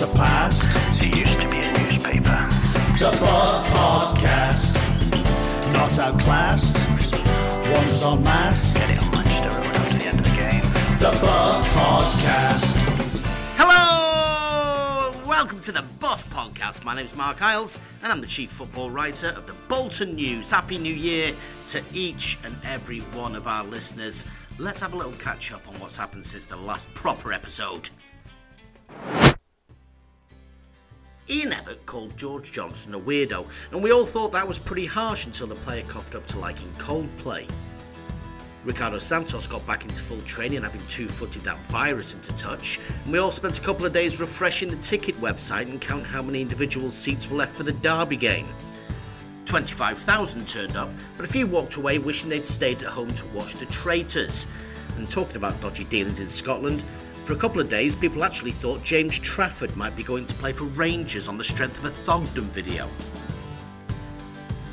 was a past. It used to be a newspaper. The Buff Podcast. Not outclassed. Wonders on mass. Getting on Manchester Road after the end of the game. The Buff Podcast. Hello! Welcome to the Buff Podcast. My name's Marc Iles, and I'm the Chief Football Writer of the Bolton News. Happy New Year to each and every one of our listeners. Let's have a little catch up on what's happened since the last proper episode. Ian Evatt called George Johnson a weirdo, and we all thought that was pretty harsh until the player coughed up to liking Coldplay. Ricardo Santos got back into full training, having two footed that virus into touch, and we all spent a couple of days refreshing the ticket website and count how many individual seats were left for the Derby game. 25,000 turned up, but a few walked away wishing they'd stayed at home to watch the traitors. And talking about dodgy dealings in Scotland, for a couple of days people actually thought James Trafford might be going to play for Rangers on the strength of a Thogdon video.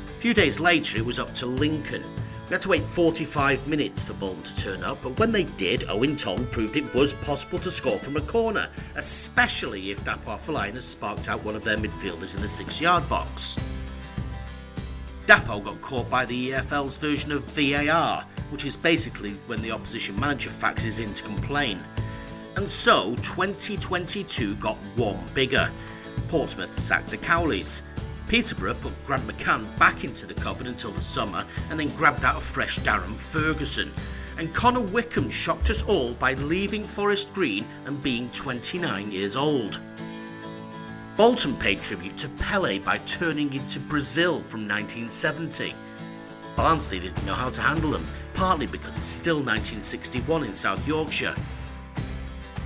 A few days later, it was up to Lincoln. We had to wait 45 minutes for Bolton to turn up, but when they did, Eoin Toal proved it was possible to score from a corner, especially if Fellaini has sparked out one of their midfielders in the six yard box. Dapo got caught by the EFL's version of VAR, which is basically when the opposition manager faxes in to complain. And so 2022 got one bigger. Portsmouth sacked the Cowleys. Peterborough put Grant McCann back into the cupboard until the summer and then grabbed out a fresh Darren Ferguson. And Connor Wickham shocked us all by leaving Forest Green and being 29 years old. Bolton paid tribute to Pele by turning into Brazil from 1970. Barnsley didn't know how to handle them, partly because it's still 1961 in South Yorkshire.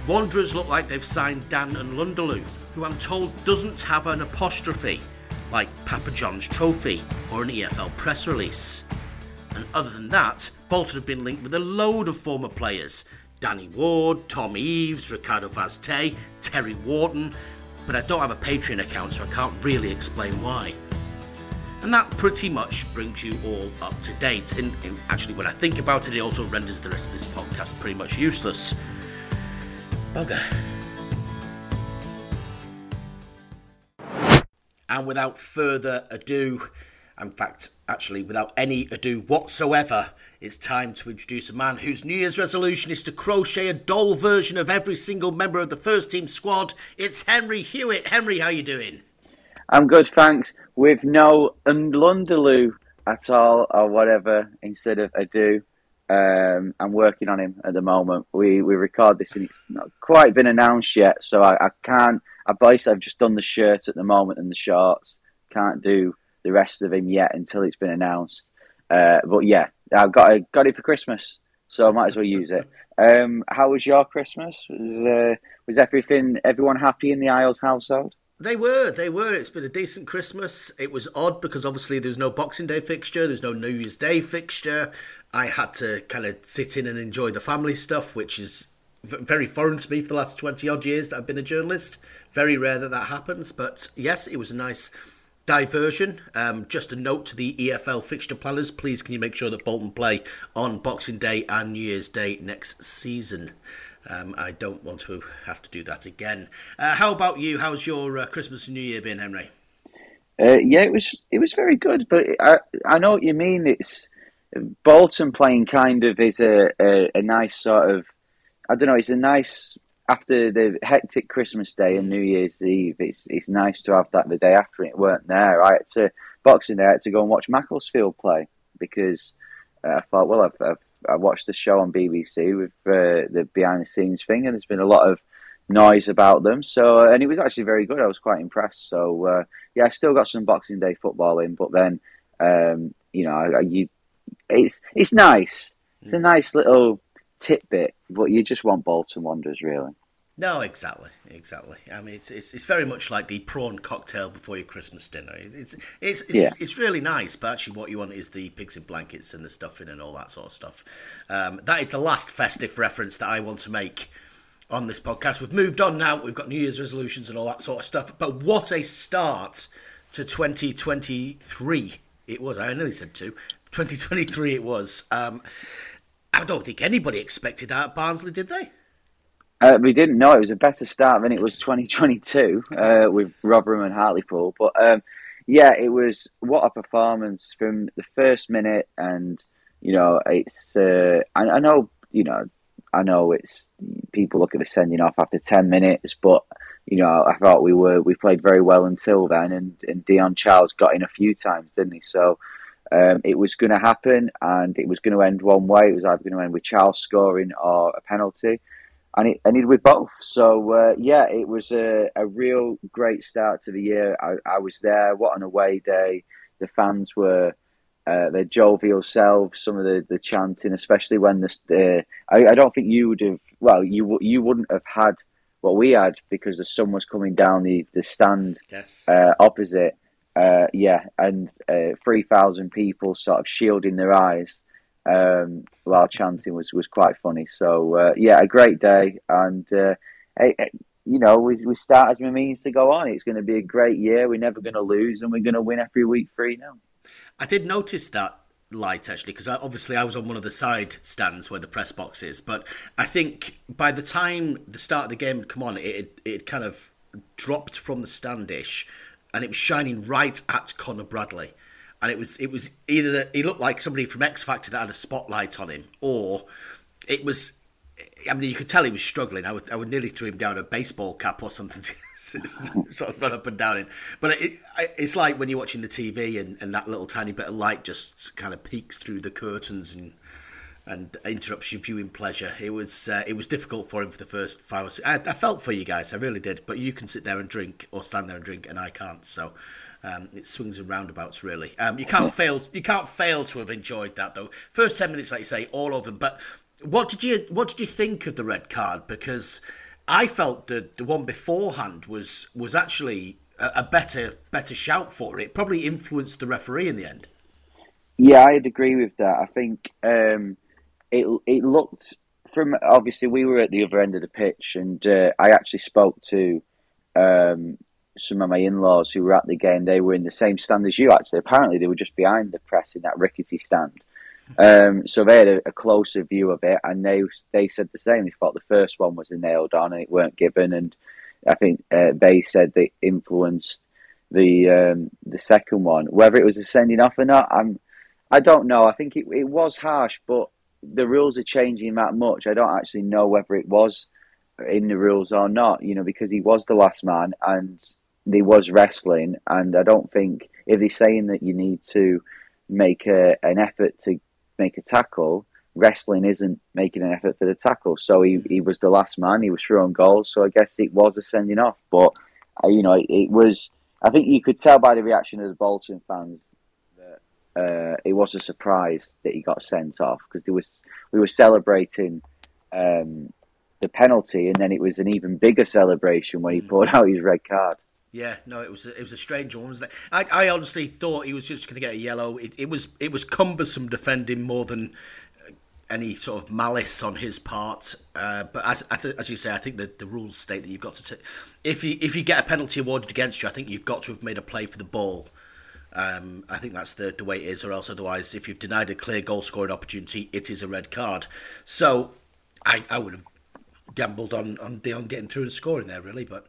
Wanderers look like they've signed Dan Nlundulu, who I'm told doesn't have an apostrophe, like Papa John's trophy or an EFL press release. And other than that, Bolton have been linked with a load of former players Danny Ward, Tom Eaves, Ricardo Vaz Tê, Terry Wharton, but I don't have a Patreon account, so I can't really explain why. And that pretty much brings you all up to date. And, and actually, when I think about it, it also renders the rest of this podcast pretty much useless. Bugger. And without further ado, in fact, actually, without any ado whatsoever, it's time to introduce a man whose New Year's resolution is to crochet a doll version of every single member of the first team squad. It's Henry Hewitt. Henry, how you doing? I'm good, thanks. With no Undlunderloo at all, or whatever, instead of a do. Um, I'm working on him at the moment. We we record this and it's not quite been announced yet, so I, I can't. I basically I've just done the shirt at the moment and the shorts. Can't do the rest of him yet until it's been announced. Uh, but yeah, I've got it, got it for Christmas, so I might as well use it. Um, how was your Christmas? Was uh, was everything everyone happy in the Iles household? They were, they were. It's been a decent Christmas. It was odd because obviously there's no Boxing Day fixture, there's no New Year's Day fixture. I had to kind of sit in and enjoy the family stuff, which is very foreign to me for the last 20 odd years that I've been a journalist. Very rare that that happens, but yes, it was a nice diversion. Um, just a note to the EFL fixture planners please, can you make sure that Bolton play on Boxing Day and New Year's Day next season? Um, I don't want to have to do that again. Uh, how about you? How's your uh, Christmas and New Year been, Henry? Uh, yeah, it was it was very good, but I I know what you mean. It's Bolton playing kind of is a, a, a nice sort of I don't know. It's a nice after the hectic Christmas Day and New Year's Eve. It's it's nice to have that the day after it weren't there. I had to Boxing Day. I had to go and watch Macclesfield play because uh, I thought, well, I've, I've I watched the show on BBC with uh, the behind the scenes thing, and there's been a lot of noise about them. So, and it was actually very good. I was quite impressed. So, uh, yeah, I still got some Boxing Day football in, but then, um, you know, I, I, you, it's it's nice. It's a nice little tidbit, but you just want Bolton Wanderers, really. No, exactly, exactly. I mean, it's, it's it's very much like the prawn cocktail before your Christmas dinner. It's it's it's, Yeah. it's really nice, but actually, what you want is the pigs in blankets and the stuffing and all that sort of stuff. Um, that is the last festive reference that I want to make on this podcast. We've moved on now. We've got New Year's resolutions and all that sort of stuff. But what a start to 2023 it was. I nearly said two. 2023 it was. Um, I don't think anybody expected that at Barnsley, did they? Uh, we didn't know it was a better start than it was 2022 uh, with Rotherham and Hartlepool. But um, yeah, it was what a performance from the first minute, and you know, it's. Uh, I, I know, you know, I know it's people look at the sending off after 10 minutes, but you know, I thought we were we played very well until then, and and Dion Charles got in a few times, didn't he? So. Um, it was going to happen, and it was going to end one way. It was either going to end with Charles scoring or a penalty and it ended with both. So uh, yeah, it was a, a real great start to the year. I, I was there. What an away day! The fans were uh, their jovial selves. Some of the, the chanting, especially when the uh, I, I don't think you would have. Well, you you wouldn't have had what we had because the sun was coming down the the stand Yes. uh, opposite. Uh, yeah, and uh, three thousand people sort of shielding their eyes um, while chanting was, was quite funny. So uh, yeah, a great day, and uh, eh, eh, you know we we start as we means to go on. It's going to be a great year. We're never going to lose, and we're going to win every week three now. I did notice that light actually because obviously I was on one of the side stands where the press box is, but I think by the time the start of the game had come on, it it kind of dropped from the standish, and it was shining right at Connor Bradley, and it was it was either that he looked like somebody from X Factor that had a spotlight on him, or it was. I mean, you could tell he was struggling. I would, I would nearly throw him down a baseball cap or something sort of run up and down in. But it, it's like when you're watching the TV and, and that little tiny bit of light just kind of peeks through the curtains and and interrupts your viewing pleasure. It was uh, it was difficult for him for the first five or six. I, I felt for you guys, I really did. But you can sit there and drink or stand there and drink, and I can't. So um, it swings and roundabouts, really. Um, you can't fail. You can't fail to have enjoyed that though. First ten minutes, like you say, all of them. But what did you what did you think of the red card? Because I felt that the one beforehand was was actually a, a better better shout for it. Probably influenced the referee in the end. Yeah, I'd agree with that. I think um, it it looked from obviously we were at the other end of the pitch, and uh, I actually spoke to um, some of my in-laws who were at the game. They were in the same stand as you. Actually, apparently they were just behind the press in that rickety stand. Um, so they had a, a, closer view of it, and they they said the same. They thought the first one was a nailed on, and it weren't given. And I think uh, they said they influenced the um, the second one. Whether it was a sending off or not, I'm I don't know. I think it, it was harsh, but the rules are changing that much. I don't actually know whether it was in the rules or not. You know, because he was the last man and he was wrestling, and I don't think if they're saying that you need to make a, an effort to make a tackle, wrestling isn't making an effort for the tackle. So he, he was the last man. He was throwing goals. So I guess it was a sending off. But uh, you know, it, it, was. I think you could tell by the reaction of the Bolton fans uh, it was a surprise that he got sent off because there was we were celebrating. Um, the penalty, and then it was an even bigger celebration when he pulled out his red card. Yeah, no, it was a, it was a strange one, wasn't it? I, I honestly thought he was just going to get a yellow. It, it was it was cumbersome defending more than any sort of malice on his part. Uh, but as as you say, I think that the rules state that you've got to t- if you if you get a penalty awarded against you, I think you've got to have made a play for the ball. Um, I think that's the the way it is, or else otherwise, if you've denied a clear goal scoring opportunity, it is a red card. So I, I would have gambled on on Dion getting through and scoring there, really, but.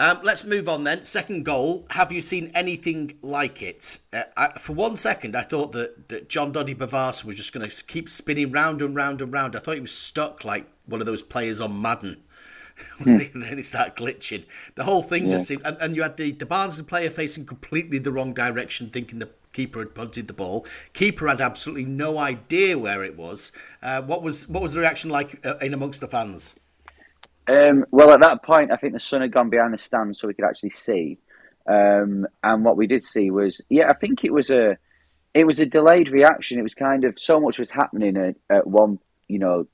Um, let's move on then. Second goal. Have you seen anything like it? Uh, I, for one second, I thought that, that Jon Dadi Bodvarsson was just going to keep spinning round and round and round. I thought he was stuck like one of those players on Madden. hmm. then it started glitching. The whole thing yeah. just seemed. And, and, you had the, the Barnsley player facing completely the wrong direction, thinking the keeper had punted the ball. Keeper had absolutely no idea where it was. Uh, what was what was the reaction like uh, in amongst the fans? Um, well, at that point, I think the sun had gone behind the stand so we could actually see. Um, and what we did see was, yeah, I think it was a, it was a delayed reaction. It was kind of so much was happening at, at one, you know,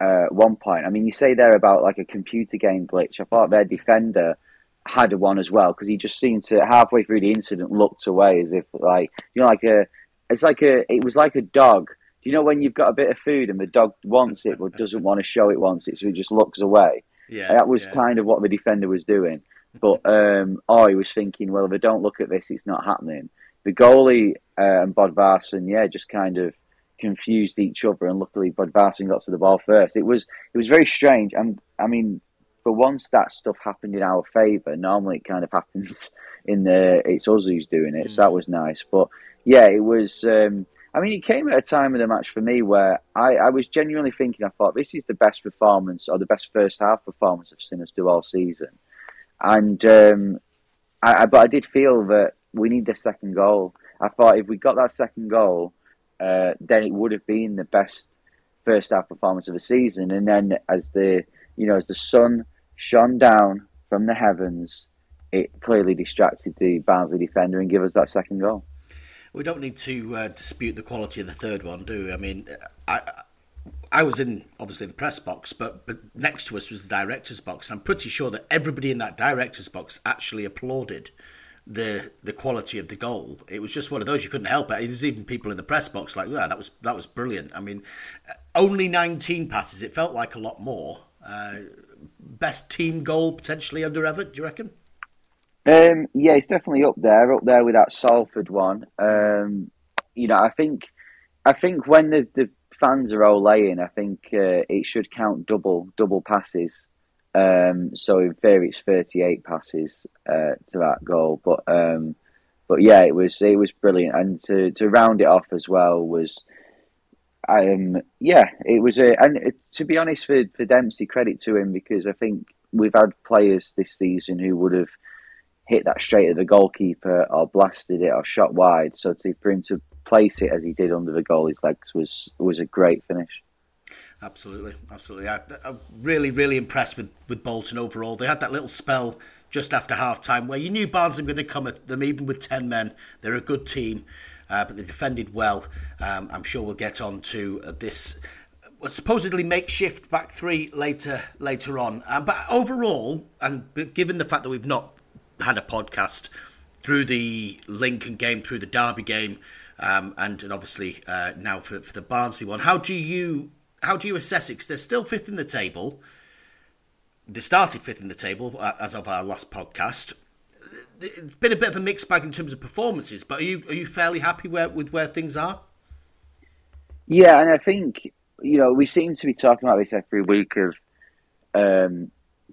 uh, one point. I mean, you say there about like a computer game glitch. I thought their defender had one as well because he just seemed to halfway through the incident looked away as if like you know like a, it's like a, it was like a dog Do you know when you've got a bit of food and the dog wants it but doesn't want to show it wants it, so he just looks away? Yeah, that was yeah. kind of what the defender was doing. But um, oh, he was thinking, well, if I don't look at this, it's not happening. The goalie uh, and Bodvarsson, yeah, just kind of confused each other, and luckily Bodvarsson got to the ball first. It was it was very strange, and I mean, for once that stuff happened in our favour. Normally, it kind of happens in the it's us who's doing it. So that was nice. But yeah, it was. Um, I mean, it came at a time of the match for me where I, I was genuinely thinking. I thought this is the best performance or the best first half performance I've seen us do all season. And um, I, I, but I did feel that we need the second goal. I thought if we got that second goal, uh, then it would have been the best first half performance of the season. And then as the you know as the sun shone down from the heavens, it clearly distracted the Barnsley defender and gave us that second goal. We don't need to uh, dispute the quality of the third one, do we? I mean, I I was in obviously the press box, but but next to us was the director's box, and I'm pretty sure that everybody in that director's box actually applauded the the quality of the goal. It was just one of those you couldn't help it. It was even people in the press box like, "Yeah, that was that was brilliant." I mean, only 19 passes. It felt like a lot more. Uh, best team goal potentially under Evatt, do you reckon? Um, yeah, it's definitely up there, up there with that Salford one. Um, you know, I think, I think when the, the fans are all laying, I think uh, it should count double double passes. Um, so in theory, it's thirty eight passes uh, to that goal. But um, but yeah, it was it was brilliant, and to to round it off as well was. Um, yeah, it was a, and to be honest, for, for Dempsey, credit to him because I think we've had players this season who would have hit that straight at the goalkeeper or blasted it or shot wide. So to, for him to place it as he did under the goalie's legs was was a great finish. Absolutely, absolutely. I, am really, really impressed with, with Bolton overall. They had that little spell just after half time where you knew Barnsley were going to come at them even with 10 men. They're a good team, uh, but they defended well. Um, I'm sure we'll get on to uh, this uh, supposedly makeshift back three later later on. Uh, but overall, and given the fact that we've not had a podcast through the Lincoln game, through the Derby game, um, and, and obviously uh, now for, for the Barnsley one. How do you how do you assess it? Because they're still fifth in the table. They started fifth in the table uh, as of our last podcast. It's been a bit of a mixed bag in terms of performances, but are you are you fairly happy where, with where things are? Yeah, and I think you know we seem to be talking about this every week of um,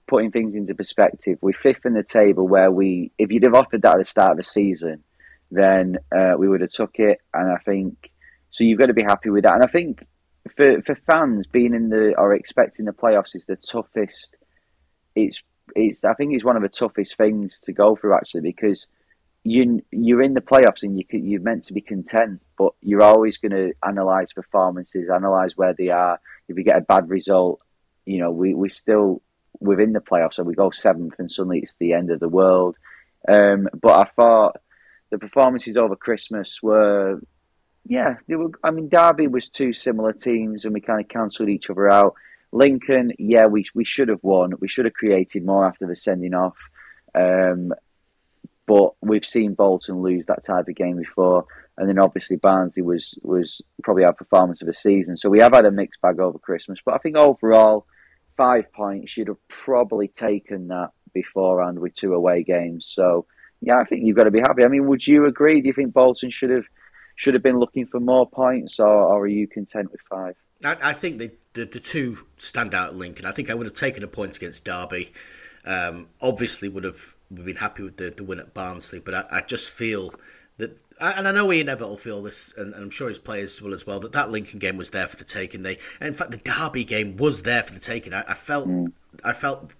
putting things into perspective. We're fifth in the table, where we if you'd have offered that at the start of the season, then uh, we would have took it. And I think so. You've got to be happy with that. And I think for for fans being in the or expecting the playoffs is the toughest. It's it's I think it's one of the toughest things to go through actually because you you're in the playoffs and you you're meant to be content, but you're always going to analyze performances, analyze where they are. If you get a bad result, you know we we still within the playoffs, so we go seventh and suddenly it's the end of the world. Um, but I thought the performances over Christmas were, yeah, they were. I mean, Derby was two similar teams, and we kind of cancelled each other out. Lincoln, yeah, we we should have won. We should have created more after the sending off. Um, but we've seen Bolton lose that type of game before, and then obviously Barnsley was was probably our performance of the season. So we have had a mixed bag over Christmas, but I think overall, five points you'd have probably taken that beforehand with two away games. So yeah, I think you've got to be happy. I mean, would you agree? Do you think Bolton should have should have been looking for more points, or, or are you content with five? I, I think the, the, the two stand out at Lincoln. I think I would have taken a point against Derby. Um, obviously, would have been happy with the, the win at Barnsley, but I, I just feel that, and I know Ian Evatt will feel this, and, and, I'm sure his players will as well, that that Lincoln game was there for the taking. They, in fact, the Derby game was there for the taking. I, I felt, mm. I felt,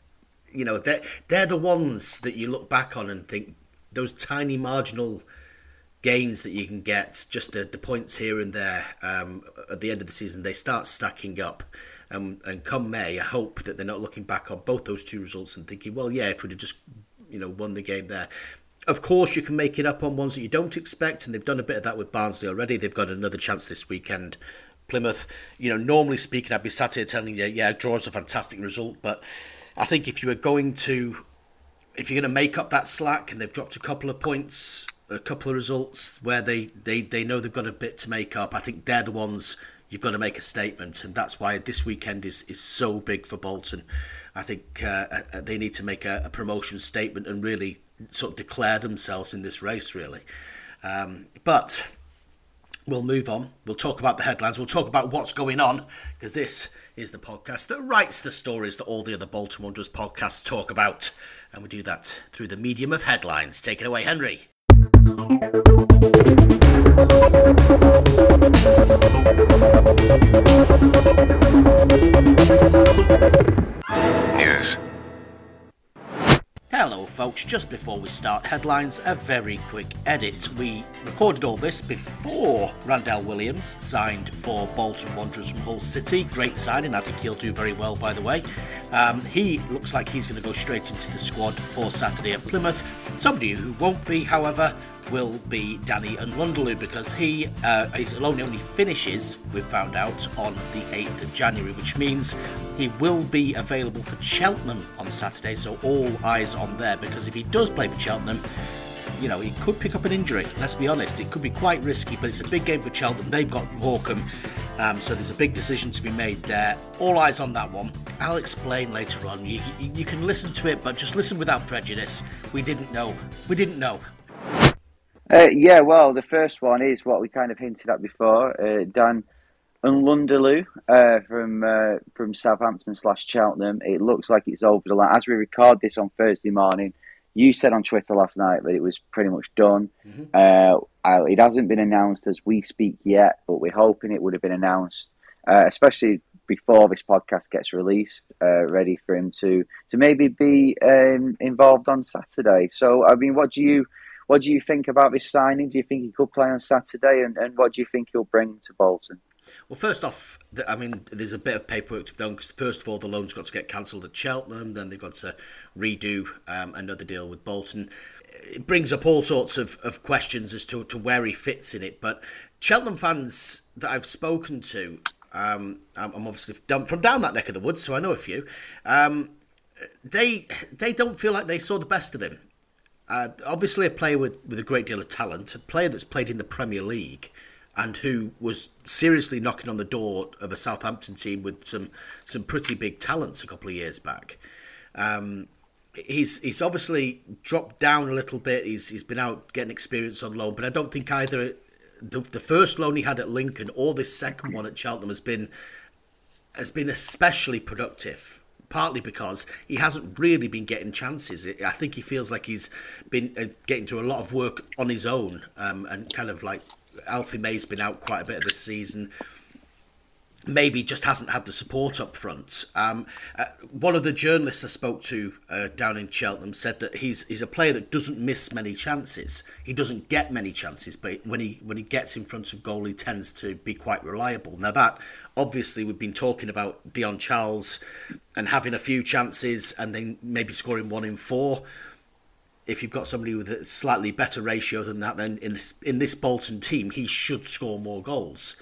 you know, they're, they're the ones that you look back on and think those tiny marginal gains that you can get, just the, the points here and there um, at the end of the season, they start stacking up. Um, and come May, I hope that they're not looking back on both those two results and thinking, well, yeah, if we'd have just you know won the game there. Of course, you can make it up on ones that you don't expect, and they've done a bit of that with Barnsley already. They've got another chance this weekend. Plymouth, you know, normally speaking, I'd be sat here telling you, yeah, draw is a fantastic result, but I think if you were going to if you're going to make up that slack and they've dropped a couple of points, a couple of results where they, they, they know they've got a bit to make up, I think they're the ones you've got to make a statement. And that's why this weekend is, is so big for Bolton. I think uh, uh they need to make a, a, promotion statement and really sort of declare themselves in this race, really. Um, but we'll move on. We'll talk about the headlines. We'll talk about what's going on because this is the podcast that writes the stories that all the other Bolton Wanderers podcasts talk about. And we do that through the medium of headlines. Take it away, Henry. News. Hello, folks. Just before we start headlines, a very quick edit. We recorded all this before Randell Williams signed for Bolton Wanderers from Hull City. Great signing. I think he'll do very well, by the way. Um, he looks like he's going to go straight into the squad for Saturday at Plymouth. Somebody who won't be, however, will be Danny and Nlundulu because he uh, his loan only finishes, we've found out, on the 8th of January, which means he will be available for Cheltenham on Saturday. So all eyes on there because if he does play for Cheltenham, you know, he could pick up an injury. Let's be honest, it could be quite risky, but it's a big game for Cheltenham. They've got Morecambe, um, so there's a big decision to be made there. All eyes on that one. I'll explain later on. You, you, you can listen to it, but just listen without prejudice. We didn't know. We didn't know. Uh, yeah, well, the first one is what we kind of hinted at before. Uh, Dan Nlundulu uh, from uh, from Southampton slash Cheltenham. It looks like it's over the line. As we record this on Thursday morning, you said on Twitter last night that it was pretty much done. Uh, it hasn't been announced as we speak yet, but we're hoping it would have been announced, uh, especially before this podcast gets released, uh, ready for him to to maybe be um, involved on Saturday. So, I mean, what do you what do you think about this signing? Do you think he could play on Saturday, and, and what do you think he'll bring to Bolton? Well, first off, I mean, there's a bit of paperwork to be done because first of all, the loan's got to get cancelled at Cheltenham, then they've got to redo um, another deal with Bolton. It brings up all sorts of, of questions as to, to where he fits in it. But Cheltenham fans that I've spoken to, um, I'm obviously from down that neck of the woods, so I know a few. Um, they they don't feel like they saw the best of him. Uh, obviously, a player with, with a great deal of talent, a player that's played in the Premier League, and who was seriously knocking on the door of a Southampton team with some some pretty big talents a couple of years back. Um, he's he's obviously dropped down a little bit. He's he's been out getting experience on loan, but I don't think either the, the first loan he had at Lincoln or this second one at Cheltenham has been has been especially productive. Partly because he hasn't really been getting chances. I think he feels like he's been uh, getting through a lot of work on his own, um, and kind of like Alfie May's been out quite a bit of this season. Maybe just hasn't had the support up front. Um, uh, one of the journalists I spoke to uh, down in Cheltenham said that he's he's a player that doesn't miss many chances. He doesn't get many chances, but when he when he gets in front of goal, he tends to be quite reliable. Now that obviously we've been talking about Dion Charles and having a few chances and then maybe scoring one in four if you've got somebody with a slightly better ratio than that, then in this, in this Bolton team, he should score more goals.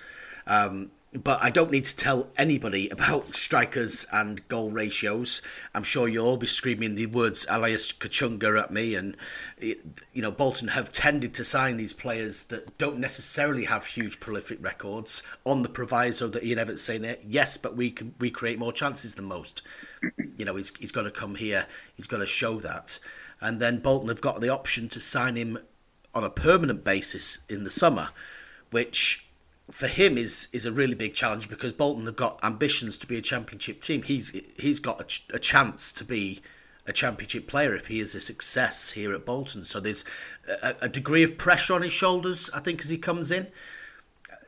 Um, but I don't need to tell anybody about strikers and goal ratios. I'm sure you'll all be screaming the words Elias Kachunga at me. And, it, you know, Bolton have tended to sign these players that don't necessarily have huge prolific records on the proviso that Ian Evatt's saying, it, yes, but we can we create more chances than most. You know, he's, he's got to come here, he's got to show that. And then Bolton have got the option to sign him on a permanent basis in the summer, which for him is is a really big challenge because Bolton have got ambitions to be a championship team. He's he's got a, ch- a chance to be a championship player if he is a success here at Bolton. So there's a, a degree of pressure on his shoulders, I think, as he comes in.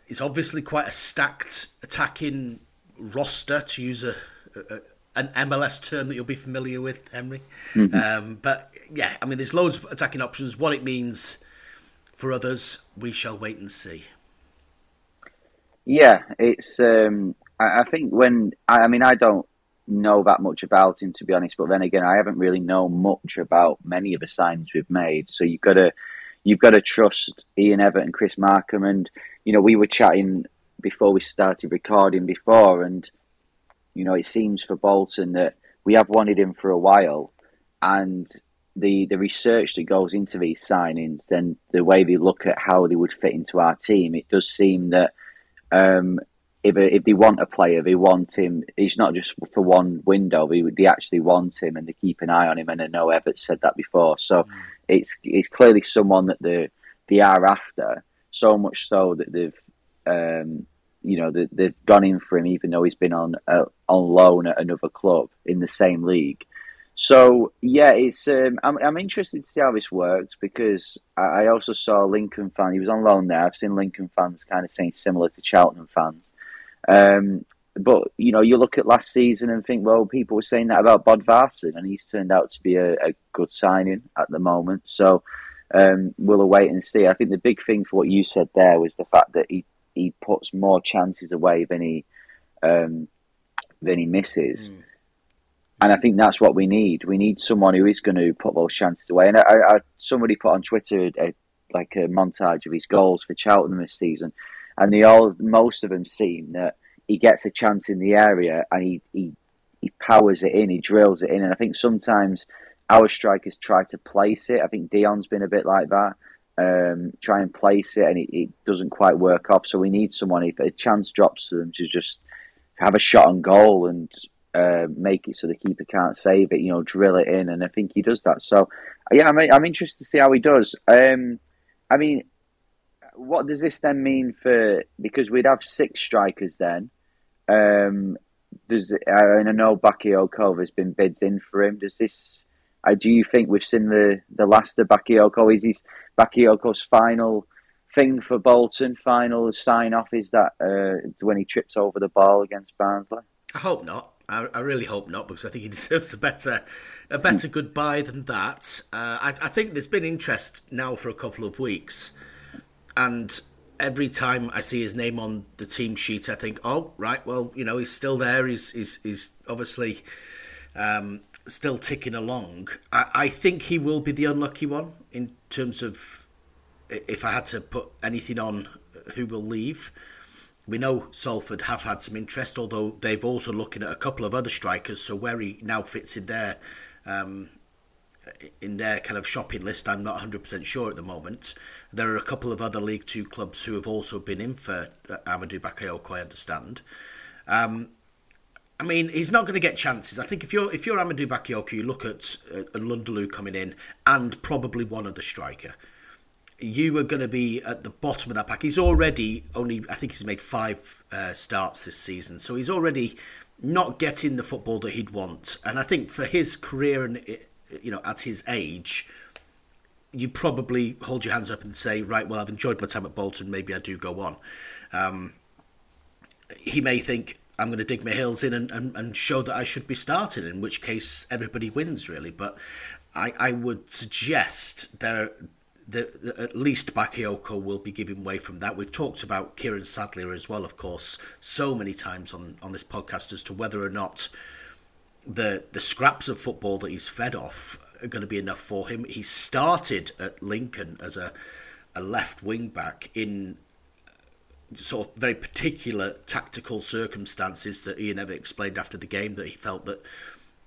It's obviously quite a stacked attacking roster, to use a, a an MLS term that you'll be familiar with, Henry. Um, but yeah, I mean, there's loads of attacking options. What it means for others, we shall wait and see. Yeah, it's. Um, I, I think when I, I mean I don't know that much about him to be honest, but then again I haven't really known much about many of the signings we've made. So you've got to you've got to trust Ian Evatt and Chris Markham, and you know we were chatting before we started recording before, and you know it seems for Bolton that we have wanted him for a while, and the the research that goes into these signings, then the way they look at how they would fit into our team, it does seem that um, if if they want a player, they want him. It's not just for one window. They they actually want him, and they keep an eye on him. And I know Evatt said that before, so it's it's clearly someone that they they are after. So much so that they've um, you know they, they've gone in for him even though he's been on uh, on loan at another club in the same league. So yeah, it's um, I'm I'm interested to see how this works because I, also saw Lincoln fan. He was on loan there. I've seen Lincoln fans kind of saying similar to Cheltenham fans. Um, but you know, you look at last season and think, well, people were saying that about Bodvarsson, and he's turned out to be a, a good signing at the moment. So um, we'll await and see. I think the big thing for what you said there was the fact that he he puts more chances away than he um, than he misses. Mm. And I think that's what we need. We need someone who is going to put those chances away. And I, I somebody put on Twitter a, like a montage of his goals for Cheltenham this season, and they all most of them seem that he gets a chance in the area and he, he he powers it in, he drills it in, and I think sometimes our strikers try to place it. I think Dion's been a bit like that. Um, try and place it, and it, it, doesn't quite work off. So we need someone if a chance drops to them to just have a shot on goal and uh, make it so the keeper can't save it. You know, drill it in, and I think he does that. So yeah, I'm I'm interested to see how he does. Um, I mean, what does this then mean for? Because we'd have six strikers then. Um, does I know Bakayoko has been bids in for him. Does this? Uh, do you think we've seen the the last of Bakayoko? Is this Bakayoko's final thing for Bolton? Final sign off is that uh, when he trips over the ball against Barnsley? I hope not. I, I, really hope not because I think he deserves a better a better goodbye than that. Uh, I, I think there's been interest now for a couple of weeks, and every time I see his name on the team sheet, I think, oh, right, well, you know, he's still there. He's he's, he's obviously um, still ticking along. I, I think he will be the unlucky one in terms of if I had to put anything on who will leave. We know Salford have had some interest, although they've also looking at a couple of other strikers. So where he now fits in there um, in their kind of shopping list, I'm not 100% sure at the moment. There are a couple of other League Two clubs who have also been in for uh, Amadou Bakayoko, I understand. Um, I mean, he's not going to get chances. I think if you're if you're Amadou Bakayoko, you look at uh, Nlundulu coming in and probably one other striker. You are going to be at the bottom of that pack. He's already only, I think he's made five uh, starts this season, so he's already not getting the football that he'd want. And I think for his career and you know, at his age, you probably hold your hands up and say, right, well, I've enjoyed my time at Bolton, maybe I do go on. Um, he may think, I'm going to dig my heels in and, and, and show that I should be starting, in which case everybody wins, really. But I, I would suggest there that, at least Bakayoko will be giving way from that. We've talked about Kieran Sadlier as well, of course, so many times on, on this podcast as to whether or not the the scraps of football that he's fed off are going to be enough for him. He started at Lincoln as a a left wing back in uh, sort of very particular tactical circumstances that Ian Evatt explained after the game that he felt that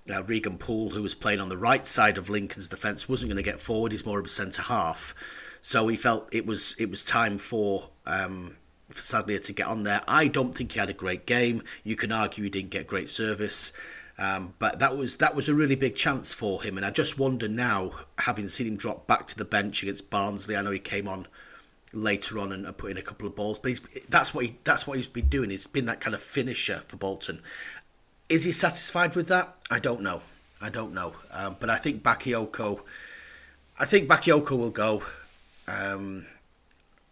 uh, Regan Poole, who was playing on the right side of Lincoln's defence, wasn't going to get forward. He's more of a centre half, so he felt it was it was time for. Um, for Sadlier to get on there. I don't think he had a great game. You can argue he didn't get great service. Um, but that was that was a really big chance for him, and I just wonder now, having seen him drop back to the bench against Barnsley. I know he came on later on and, and put in a couple of balls, but that's what he that's what he's been doing. He's been that kind of finisher for Bolton. Is he satisfied with that? I don't know. I don't know. Um, but I think Bakayoko, I think Bakayoko will go. Um,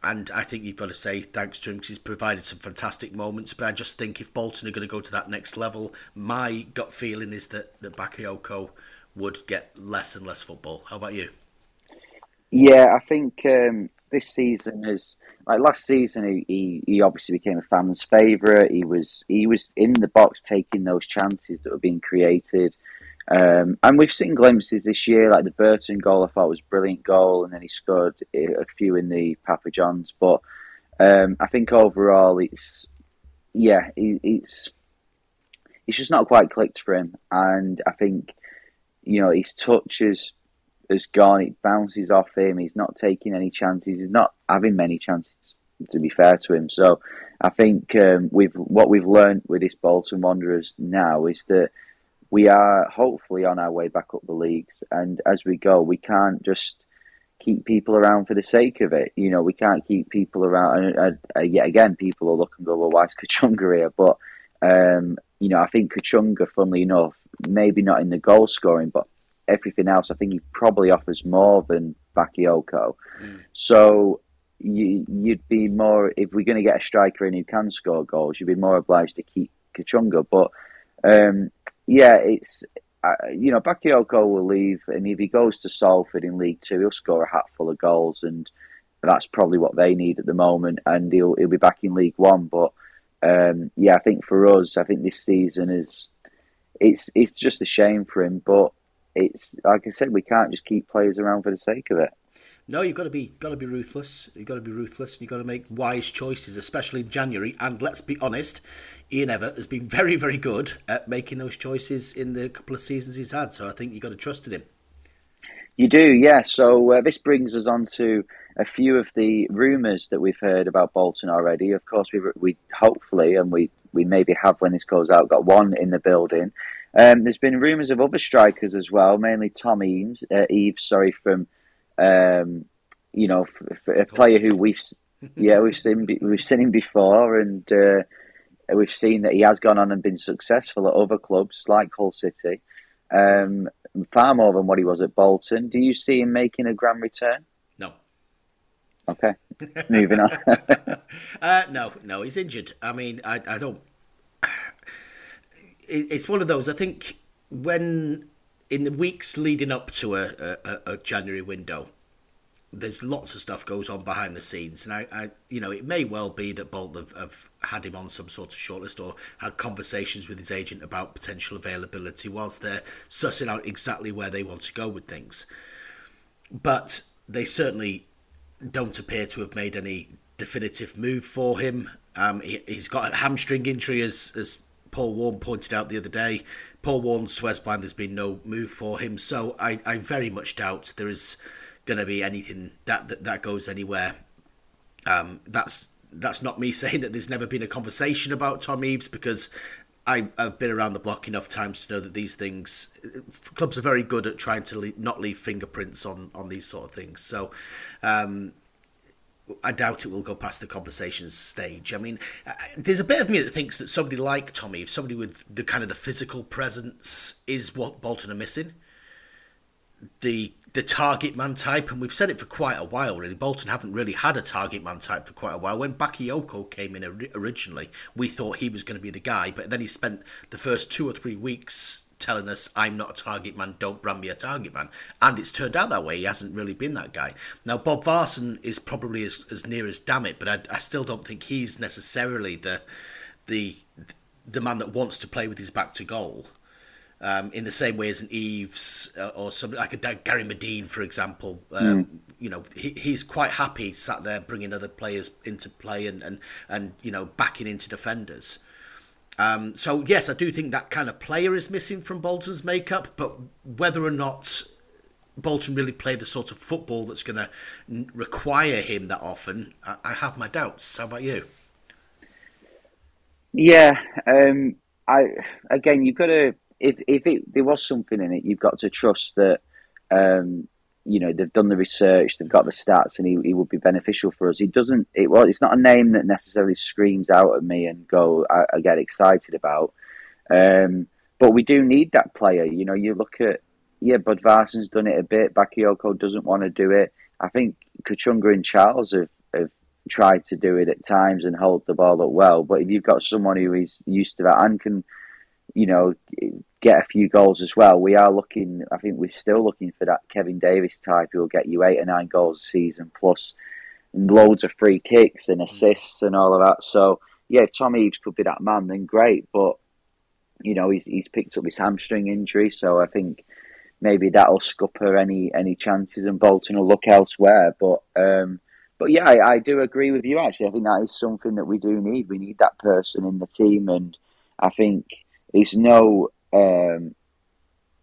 and I think you've got to say thanks to him because he's provided some fantastic moments. But I just think if Bolton are going to go to that next level, my gut feeling is that that Bakayoko would get less and less football. How about you? Yeah, I think um, this season is like last season. He, he, obviously became a fan's favourite. He was he was in the box taking those chances that were being created. Um, and we've seen glimpses this year, like the Burton goal. I thought was a brilliant goal, and then he scored a few in the Papa Johns. But um, I think overall, it's yeah, it's it's just not quite clicked for him. And I think you know his touch has gone. It bounces off him. He's not taking any chances. He's not having many chances. To be fair to him, so I think um, we've what we've learned with this Bolton Wanderers now is that we are hopefully on our way back up the leagues. And as we go, we can't just keep people around for the sake of it. You know, we can't keep people around. And uh, yet again, people will look and go, "Well, why is Kachunga here?" But um, you know, I think Kachunga, funnily enough, maybe not in the goal scoring, but everything else, I think he probably offers more than Bakayoko. Mm. So you, would be more if we're going to get a striker in who can score goals, you'd be more obliged to keep Kachunga. But um, yeah, it's uh, you know Bakayoko will leave, and if he goes to Salford in League Two, he'll score a hatful of goals, and that's probably what they need at the moment. And he'll he'll be back in League One. But um, yeah, I think for us, I think this season is it's it's just a shame for him, but it's like I said, we can't just keep players around for the sake of it. No, you've got to be got to be ruthless. You've got to be ruthless, and you've got to make wise choices, especially in January. And let's be honest, Ian Evatt has been very, very good at making those choices in the couple of seasons he's had. So I think you've got to trust in him. You do, yeah. So uh, this brings us on to a few of the rumours that we've heard about Bolton already. Of course, we we hopefully, and we we maybe have when this goes out, got one in the building. Um, there's been rumours of other strikers as well, mainly Tom Eaves, uh, sorry, from um, you know, a player who we've yeah we've seen we've seen him before, and uh, we've seen that he has gone on and been successful at other clubs like Hull City, um, far more than what he was at Bolton. Do you see him making a grand return? No. Okay, moving on. uh, no, no, he's injured. I mean, I, I don't. It's one of those. I think when in the weeks leading up to a, a, a, January window, there's lots of stuff goes on behind the scenes, and I, I you know, it may well be that Bolton have, have, had him on some sort of shortlist or had conversations with his agent about potential availability whilst they're sussing out exactly where they want to go with things. But they certainly don't appear to have made any definitive move for him. Um, he, has got a hamstring injury, as as Paul Warne pointed out the other day. Paul Warne swears blind there's been no move for him, so I, I very much doubt there is going to be anything that, that that goes anywhere. Um, that's that's not me saying that there's never been a conversation about Tom Eaves because I, have been around the block enough times to know that these things clubs are very good at trying to not leave fingerprints on on these sort of things. So um, I doubt it will go past the conversations stage. I mean, uh, there's a bit of me that thinks that somebody like Tommy, somebody with the kind of the physical presence, is what Bolton are missing. The the target man type, and we've said it for quite a while. Really, Bolton haven't really had a target man type for quite a while. When Bakayoko came in originally, we thought he was going to be the guy, but then he spent the first two or three weeks telling us I'm not a target man, don't brand me a target man. And it's turned out that way. He hasn't really been that guy. Now Bodvarsson is probably as, as near as damn it, but I, I still don't think he's necessarily the the the man that wants to play with his back to goal. Um, in the same way as an Eaves uh, or something like a Gary Madine, for example, um, mm. you know he, he's quite happy sat there bringing other players into play and, and, and you know backing into defenders. Um, so yes, I do think that kind of player is missing from Bolton's makeup, but whether or not Bolton really play the sort of football that's going to require him that often, I, I, have my doubts. How about you? Yeah, um, I again, you've got to if if it, there was something in it, you've got to trust that um, you know they've done the research, they've got the stats, and he, he would be beneficial for us. He doesn't. It well, it's not a name that necessarily screams out at me and go I, I get excited about. Um, but we do need that player. You know, you look at yeah, Bodvarsson's done it a bit. Bakayoko doesn't want to do it. I think Kachunga and Charles have, have tried to do it at times and hold the ball up well. But if you've got someone who is used to that and can, you know, get a few goals as well. We are looking, I think we're still looking for that Kevin Davies type who will get you eight or nine goals a season plus loads of free kicks and assists and all of that. So, yeah, if Tom Eaves could be that man, then great. But, you know, he's, he's picked up his hamstring injury. So I think maybe that'll scupper any, any chances and Bolton will look elsewhere. But, um, but yeah, I, I do agree with you actually. I think that is something that we do need. We need that person in the team. And I think it's no um,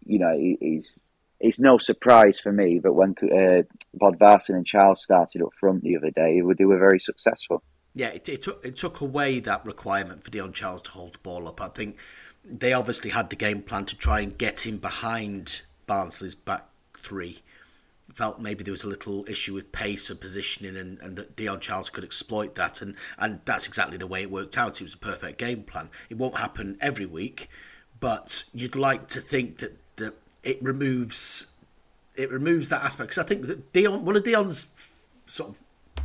you know, it's it's no surprise for me that when uh, Bodvarsson and Charles started up front the other day, they were very successful. Yeah, it, it took it took away that requirement for Dion Charles to hold the ball up. I think they obviously had the game plan to try and get him behind Barnsley's back three, felt maybe there was a little issue with pace or positioning, and, and that Dion Charles could exploit that, and and that's exactly the way it worked out. It was a perfect game plan. It won't happen every week, but you'd like to think that that it removes it removes that aspect because I think that Dion one of Dion's sort of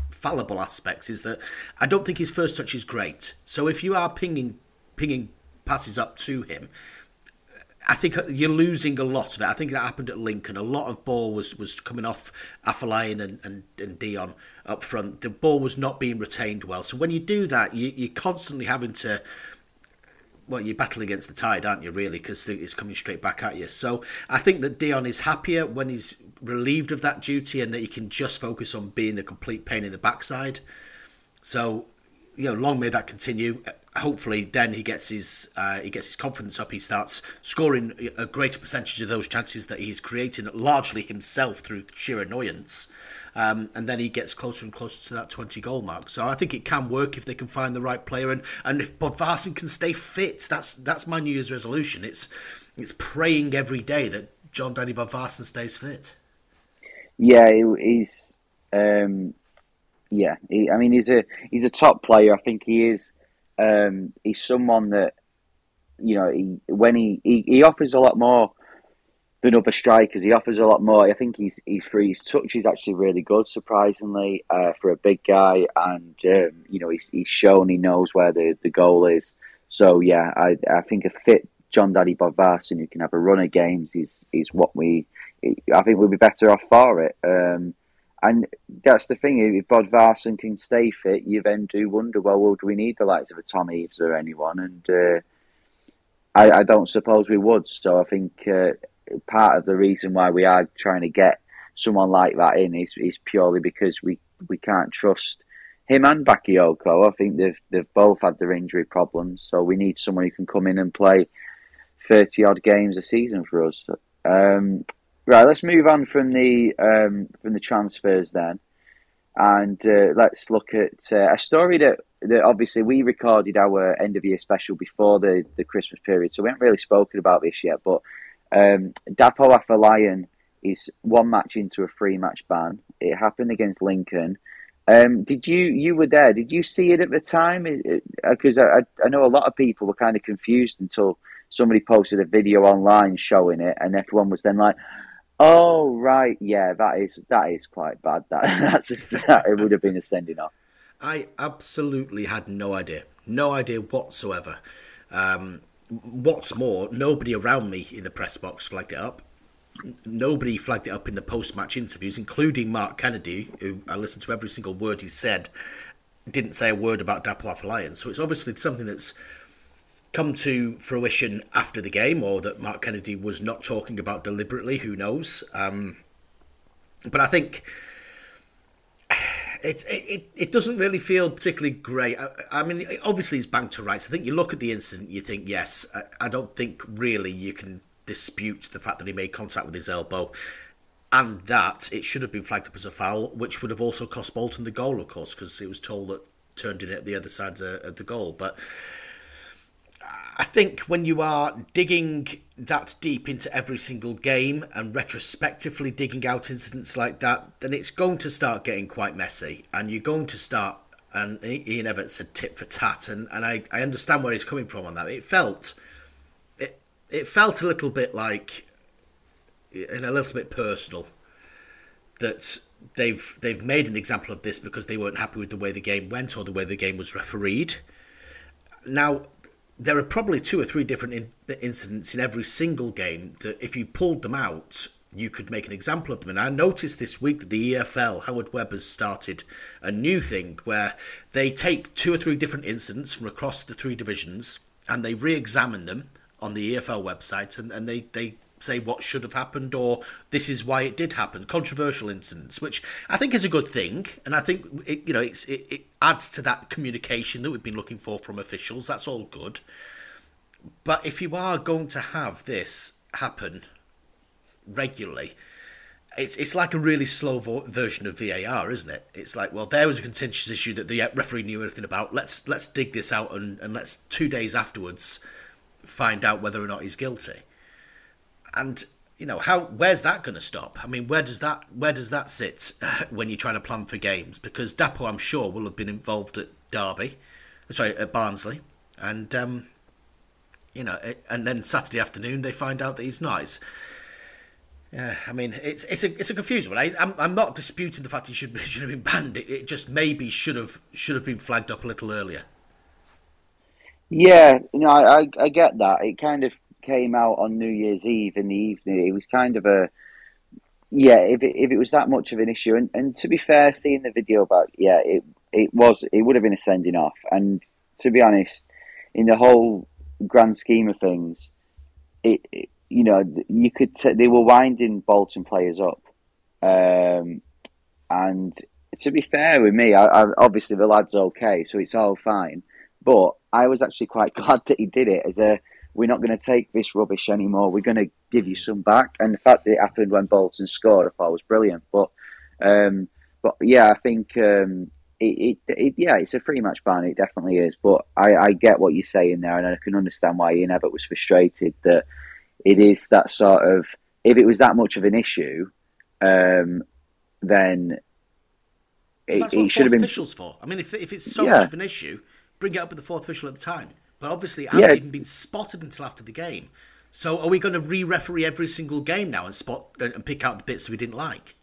fallible aspects is that I don't think his first touch is great. So if you are pinging pinging passes up to him, I think uh, you're losing a lot of it. I think that happened at Lincoln. A lot of ball was, was coming off Afolayan and, and, and Dion up front. The ball was not being retained well. So when you do that, you, you're constantly having to well, you battle against the tide, aren't you, really? Because it's coming straight back at you. So I think that Dion is happier when he's relieved of that duty and that he can just focus on being a complete pain in the backside. So, you know, long may that continue. Hopefully, then he gets his uh, he gets his confidence up. He starts scoring a greater percentage of those chances that he's creating largely himself through sheer annoyance. Um, and then he gets closer and closer to that 20 goal mark. So I think it can work if they can find the right player, and, and if Bodvarsson can stay fit. That's that's my New Year's resolution. It's it's praying every day that Jon Dadi Bodvarsson stays fit. Yeah, he's um, yeah. He, I mean, he's a he's a top player. I think he is. Um, he's someone that you know he, when he, he, he offers a lot more than other strikers. He offers a lot more. I think he's he's free. His touch is actually really good, surprisingly, uh, for a big guy. And um, you know, he's he's shown he knows where the, the goal is. So yeah, I I think a fit Jon Dadi Bodvarsson who can have a run of games is is what we. I think we'll be better off for it. Um, and that's the thing. If Bodvarsson can stay fit, you then do wonder, well, well do we need the likes of a Tom Eaves or anyone? And uh, I, I, don't suppose we would. So I think uh, part of the reason why we are trying to get someone like that in is, is purely because we, we can't trust him and Bakayoko. I think they've they've both had their injury problems, so we need someone who can come in and play thirty odd games a season for us. Um, right, let's move on from the um, from the transfers then, and uh, let's look at uh, a story that that obviously we recorded our end of year special before the the Christmas period, so we haven't really spoken about this yet, but um, Dapo Afolayan is one match into a three match ban. It happened against Lincoln. Um, did you you were there? Did you see it at the time? Because I, I know a lot of people were kind of confused until somebody posted a video online showing it, and everyone was then like, "Oh right, yeah, that is that is quite bad. That that's that, it would have been a sending off." I absolutely had no idea, no idea whatsoever. Um, what's more, nobody around me in the press box flagged it up. Nobody flagged it up in the post match interviews, including Mark Kennedy, who I listened to every single word he said, didn't say a word about Dapo Afolayan. So it's obviously something that's come to fruition after the game, or that Mark Kennedy was not talking about deliberately, who knows. Um, but I think it, it it doesn't really feel particularly great. I, I, mean, obviously it's banked to rights. I think you look at the incident, you think yes. I, I, don't think really you can dispute the fact that he made contact with his elbow, and that it should have been flagged up as a foul, which would have also cost Bolton the goal, of course, because it was told that turned in at the other side of, of the goal. But I think when you are digging that deep into every single game and retrospectively digging out incidents like that, then it's going to start getting quite messy, and you're going to start. And Ian Evatt said tit for tat, and, and I, I understand where he's coming from on that. It felt it it felt a little bit like and a little bit personal that they've they've made an example of this because they weren't happy with the way the game went or the way the game was refereed. Now there are probably two or three different in- incidents in every single game that if you pulled them out, you could make an example of them. And I noticed this week that the EFL, Howard Webb has started a new thing where they take two or three different incidents from across the three divisions and they re examine them on the EFL website and, and they, they say what should have happened or this is why it did happen. Controversial incidents, which I think is a good thing, and I think it, you know it, it adds to that communication that we've been looking for from officials. That's all good. But if you are going to have this happen regularly, it's it's like a really slow vo- version of VAR, isn't it? It's like, well, there was a contentious issue that the referee knew anything about. Let's let's dig this out and, and let's two days afterwards find out whether or not he's guilty and you know how where's that going to stop? I mean, where does that where does that sit when you're trying to plan for games? Because Dapo, I'm sure, will have been involved at Derby, sorry, at Barnsley, and um, you know, and then Saturday afternoon they find out that he's. It's, yeah, I mean, it's it's a it's a confusing one. I, I'm I'm not disputing the fact he should should have been banned. It, it just maybe should have should have been flagged up a little earlier. Yeah, you know, I, I, I get that. It kind of came out on New Year's Eve in the evening. It was kind of a yeah. If it, if it was that much of an issue, and, and to be fair, seeing the video about yeah, it it was it would have been a sending off. And to be honest, in the whole grand scheme of things, it, it you know you could t- they were winding Bolton players up, um, and to be fair with me, I, I, obviously the lad's okay, so it's all fine. But I was actually quite glad that he did it as a we're not going to take this rubbish anymore. We're going to give you some back. And the fact that it happened when Bolton scored, I thought was brilliant. But um, but yeah, I think um, it, it, it, yeah, it's a free match ban. It definitely is. But I, I get what you're saying there, and I can understand why Ian Evatt was frustrated that it is that sort of if it was that much of an issue, um, then it, it should have been officials for. I mean, if if it's so yeah. much of an issue, bring it up with the fourth official at the time. But obviously, it hasn't yeah. even been spotted until after the game. So, are we going to re-referee every single game now and spot and pick out the bits we didn't like?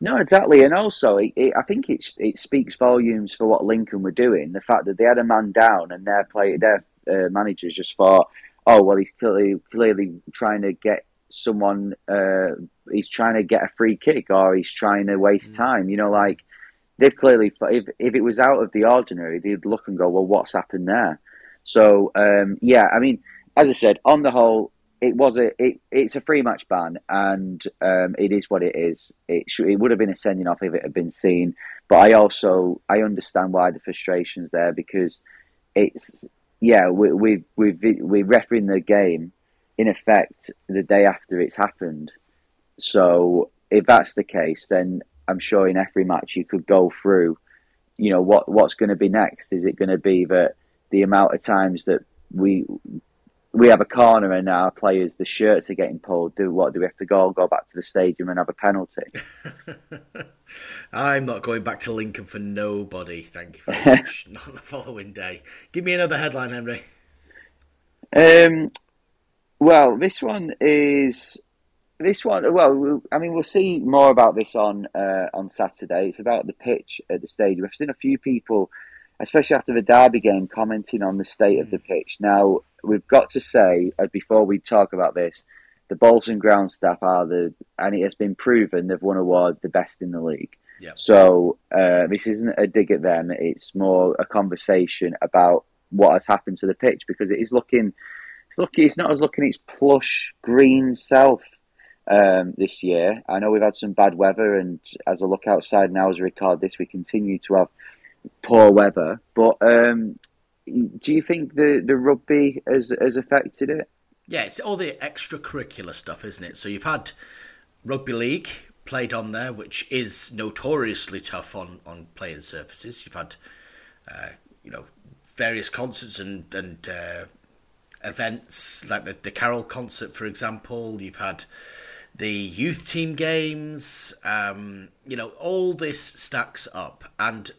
No, exactly, and also it, it, I think it it speaks volumes for what Lincoln were doing. The fact that they had a man down and their play their uh, managers just thought, oh well, he's clearly clearly trying to get someone, uh, he's trying to get a free kick or he's trying to waste mm. time. You know, like they've clearly if if it was out of the ordinary, they'd look and go, well, what's happened there? So um, yeah, I mean, as I said, on the whole, it was a it, it's a free match ban, and um, it is what it is. It it would have been a sending off if it had been seen, but I also I understand why the frustrations there because it's yeah we we we we refereeing the game in effect the day after it's happened. So if that's the case, then I'm sure in every match you could go through. You know what what's going to be next? Is it going to be that the amount of times that we we have a corner and our players, the shirts are getting pulled. Do what? Do we have to go go back to the stadium and have a penalty? I'm not going back to Lincoln for nobody. Thank you very much. not the following day. Give me another headline, Henry. Um. Well, this one is this one. Well, I mean, we'll see more about this on uh, on Saturday. It's about the pitch at the stadium. I've seen a few people especially after the Derby game, commenting on the state of the pitch. Now, we've got to say, uh, before we talk about this, the Bolton ground staff are the, and it has been proven they've won awards the best in the league. Yep. So uh, this isn't a dig at them; it's more a conversation about what has happened to the pitch because it is looking, it's looking, it's not as looking its plush green self um, this year. I know we've had some bad weather, and as I look outside now as I record this, we continue to have poor weather. But um, do you think the, the rugby has has affected it? Yeah, it's all the extracurricular stuff, isn't it? So you've had rugby league played on there, which is notoriously tough on, on playing surfaces. You've had, uh, you know, various concerts and and uh, events like the, the Carol concert, for example. You've had the youth team games. Um, you know, all this stacks up, and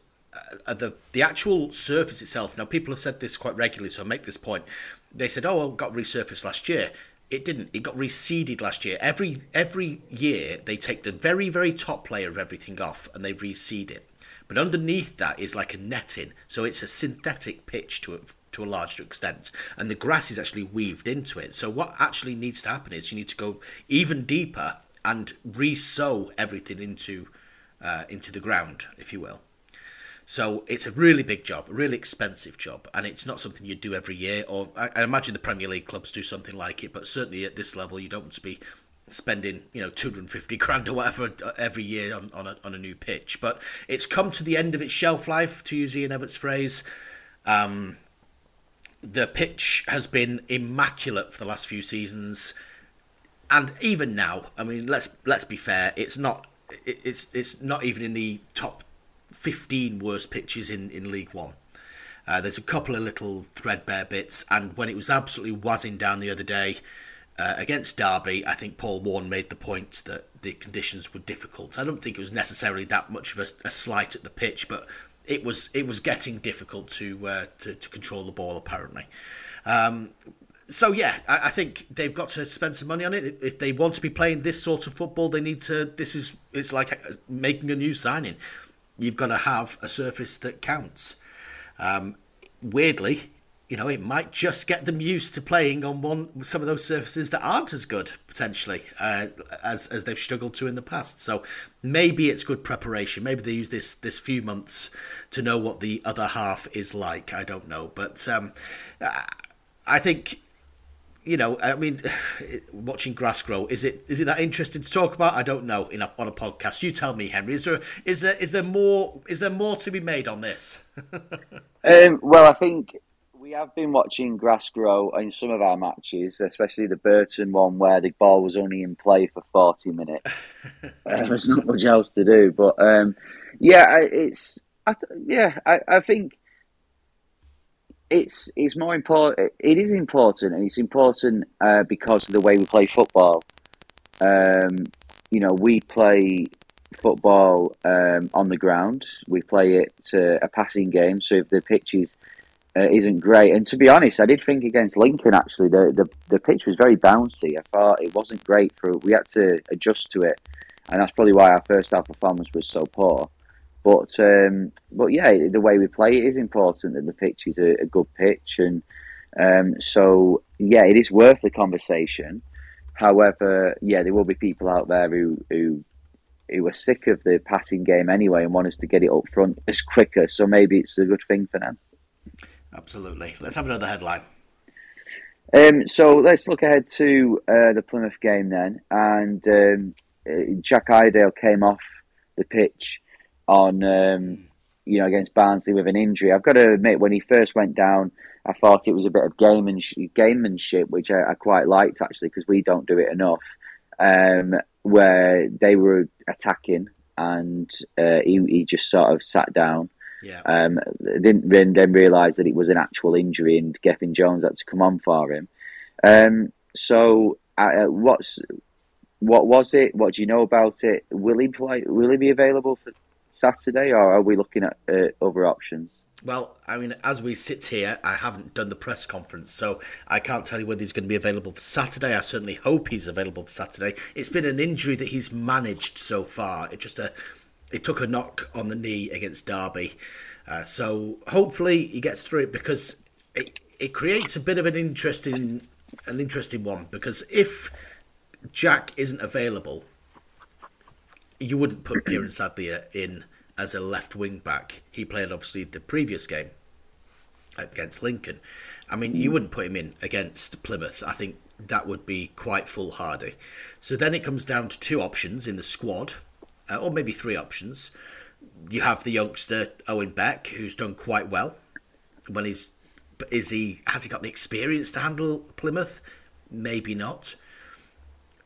uh, the the actual surface itself. Now, people have said this quite regularly, so I make this point. They said, "Oh, well, it got resurfaced last year." It didn't. It got reseeded last year. Every every year they take the very very top layer of everything off and they reseed it. But underneath that is like a netting, so it's a synthetic pitch to a, to a large extent, and the grass is actually weaved into it. So what actually needs to happen is you need to go even deeper and re-sow everything into uh, into the ground, if you will. So it's a really big job, a really expensive job, and it's not something you'd do every year. Or I, I imagine the Premier League clubs do something like it, but certainly at this level, you don't want to be spending you know 250 grand or whatever every year on, on, a, on a new pitch. But it's come to the end of its shelf life, to use Ian Evatt's phrase. Um, the pitch has been immaculate for the last few seasons, and even now, I mean, let's let's be fair, it's not it's it's not even in the top 15 worst pitches in, in League One. Uh, there's a couple of little threadbare bits, and when it was absolutely whizzing down the other day, Uh, against Derby, I think Paul Warne made the point that the conditions were difficult. I don't think it was necessarily that much of a, a slight at the pitch, but it was it was getting difficult to uh, to, to, control the ball apparently. Um, so yeah, I, I, think they've got to spend some money on it. If they want to be playing this sort of football, they need to. This is it's like making a new signing. You've got to have a surface that counts. Um, weirdly, you know, it might just get them used to playing on one some of those surfaces that aren't as good potentially uh, as as they've struggled to in the past. So maybe it's good preparation. Maybe they use this this few months to know what the other half is like. I don't know, but um, I think you know, I mean, watching grass grow is it is it that interesting to talk about? I don't know. In a, on a podcast, you tell me, Henry. Is there is there is there more is there more to be made on this? um, well, I think we have been watching grass grow in some of our matches, especially the Burton one where the ball was only in play for forty minutes. uh, there's not much else to do, but um, yeah, it's I, yeah, I, I think it's it's more important. It is important, and it's important uh, because of the way we play football. Um, you know, we play football um, on the ground. We play it uh, a passing game. So if the pitch is uh, isn't great, and to be honest, I did think against Lincoln actually the, the the pitch was very bouncy. I thought it wasn't great for. We had to adjust to it, and that's probably why our first half performance was so poor. But um, but yeah, the way we play it is important that the pitch is a, a good pitch, and um, so yeah, it is worth the conversation. However, yeah, there will be people out there who who who are sick of the passing game anyway and want us to get it up front as quicker. So maybe it's a good thing for them. Absolutely. Let's have another headline. Um, so let's look ahead to uh, the Plymouth game then. And um, uh, Jack Iredale came off the pitch on um, you know against Barnsley with an injury. I've got to admit, when he first went down, I thought it was a bit of gamemanship, gamemanship which I, I quite liked actually because we don't do it enough. Um, where they were attacking and uh, he, he just sort of sat down. Yeah. Um, didn't then, then realise that it was an actual injury and Gethin Jones had to come on for him. Um, so uh, what's what was it? What do you know about it? Will he play? Will he be available for Saturday, or are we looking at uh, other options? Well, I mean, as we sit here, I haven't done the press conference, so I can't tell you whether he's going to be available for Saturday. I certainly hope he's available for Saturday. It's been an injury that he's managed so far. It just a, uh, it took a knock on the knee against Derby, uh, so hopefully he gets through it because it it creates a bit of an interesting an interesting one because if Jack isn't available, you wouldn't put Kieran Sadlier in as a left wing back. He played obviously the previous game against Lincoln. I mean, you wouldn't put him in against Plymouth. I think that would be quite foolhardy. So then it comes down to two options in the squad, uh, or maybe three options. You have the youngster Owen Beck, who's done quite well. When he's, is he has he got the experience to handle Plymouth? Maybe not.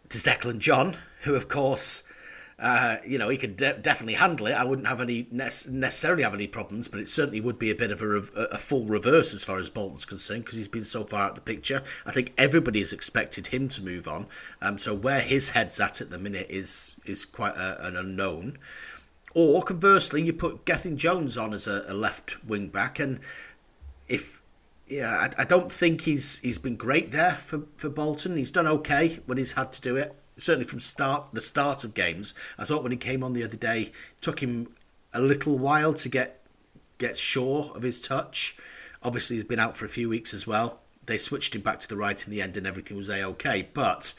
There's Declan John, who of course uh, you know, he could de- definitely handle it. I wouldn't have any ne- necessarily have any problems, but it certainly would be a bit of a, re- a full reverse as far as Bolton's concerned because he's been so far out of the picture. I think everybody has expected him to move on. Um, so where his head's at at the minute is is quite a, an unknown. Or conversely, you put Gethin Jones on as a, a left wing back, and if yeah, I, I don't think he's he's been great there for, for Bolton. He's done okay when he's had to do it certainly from start the start of games. I thought when he came on the other day, took him a little while to get get sure of his touch. Obviously, he's been out for a few weeks as well. They switched him back to the right in the end, and everything was a okay. But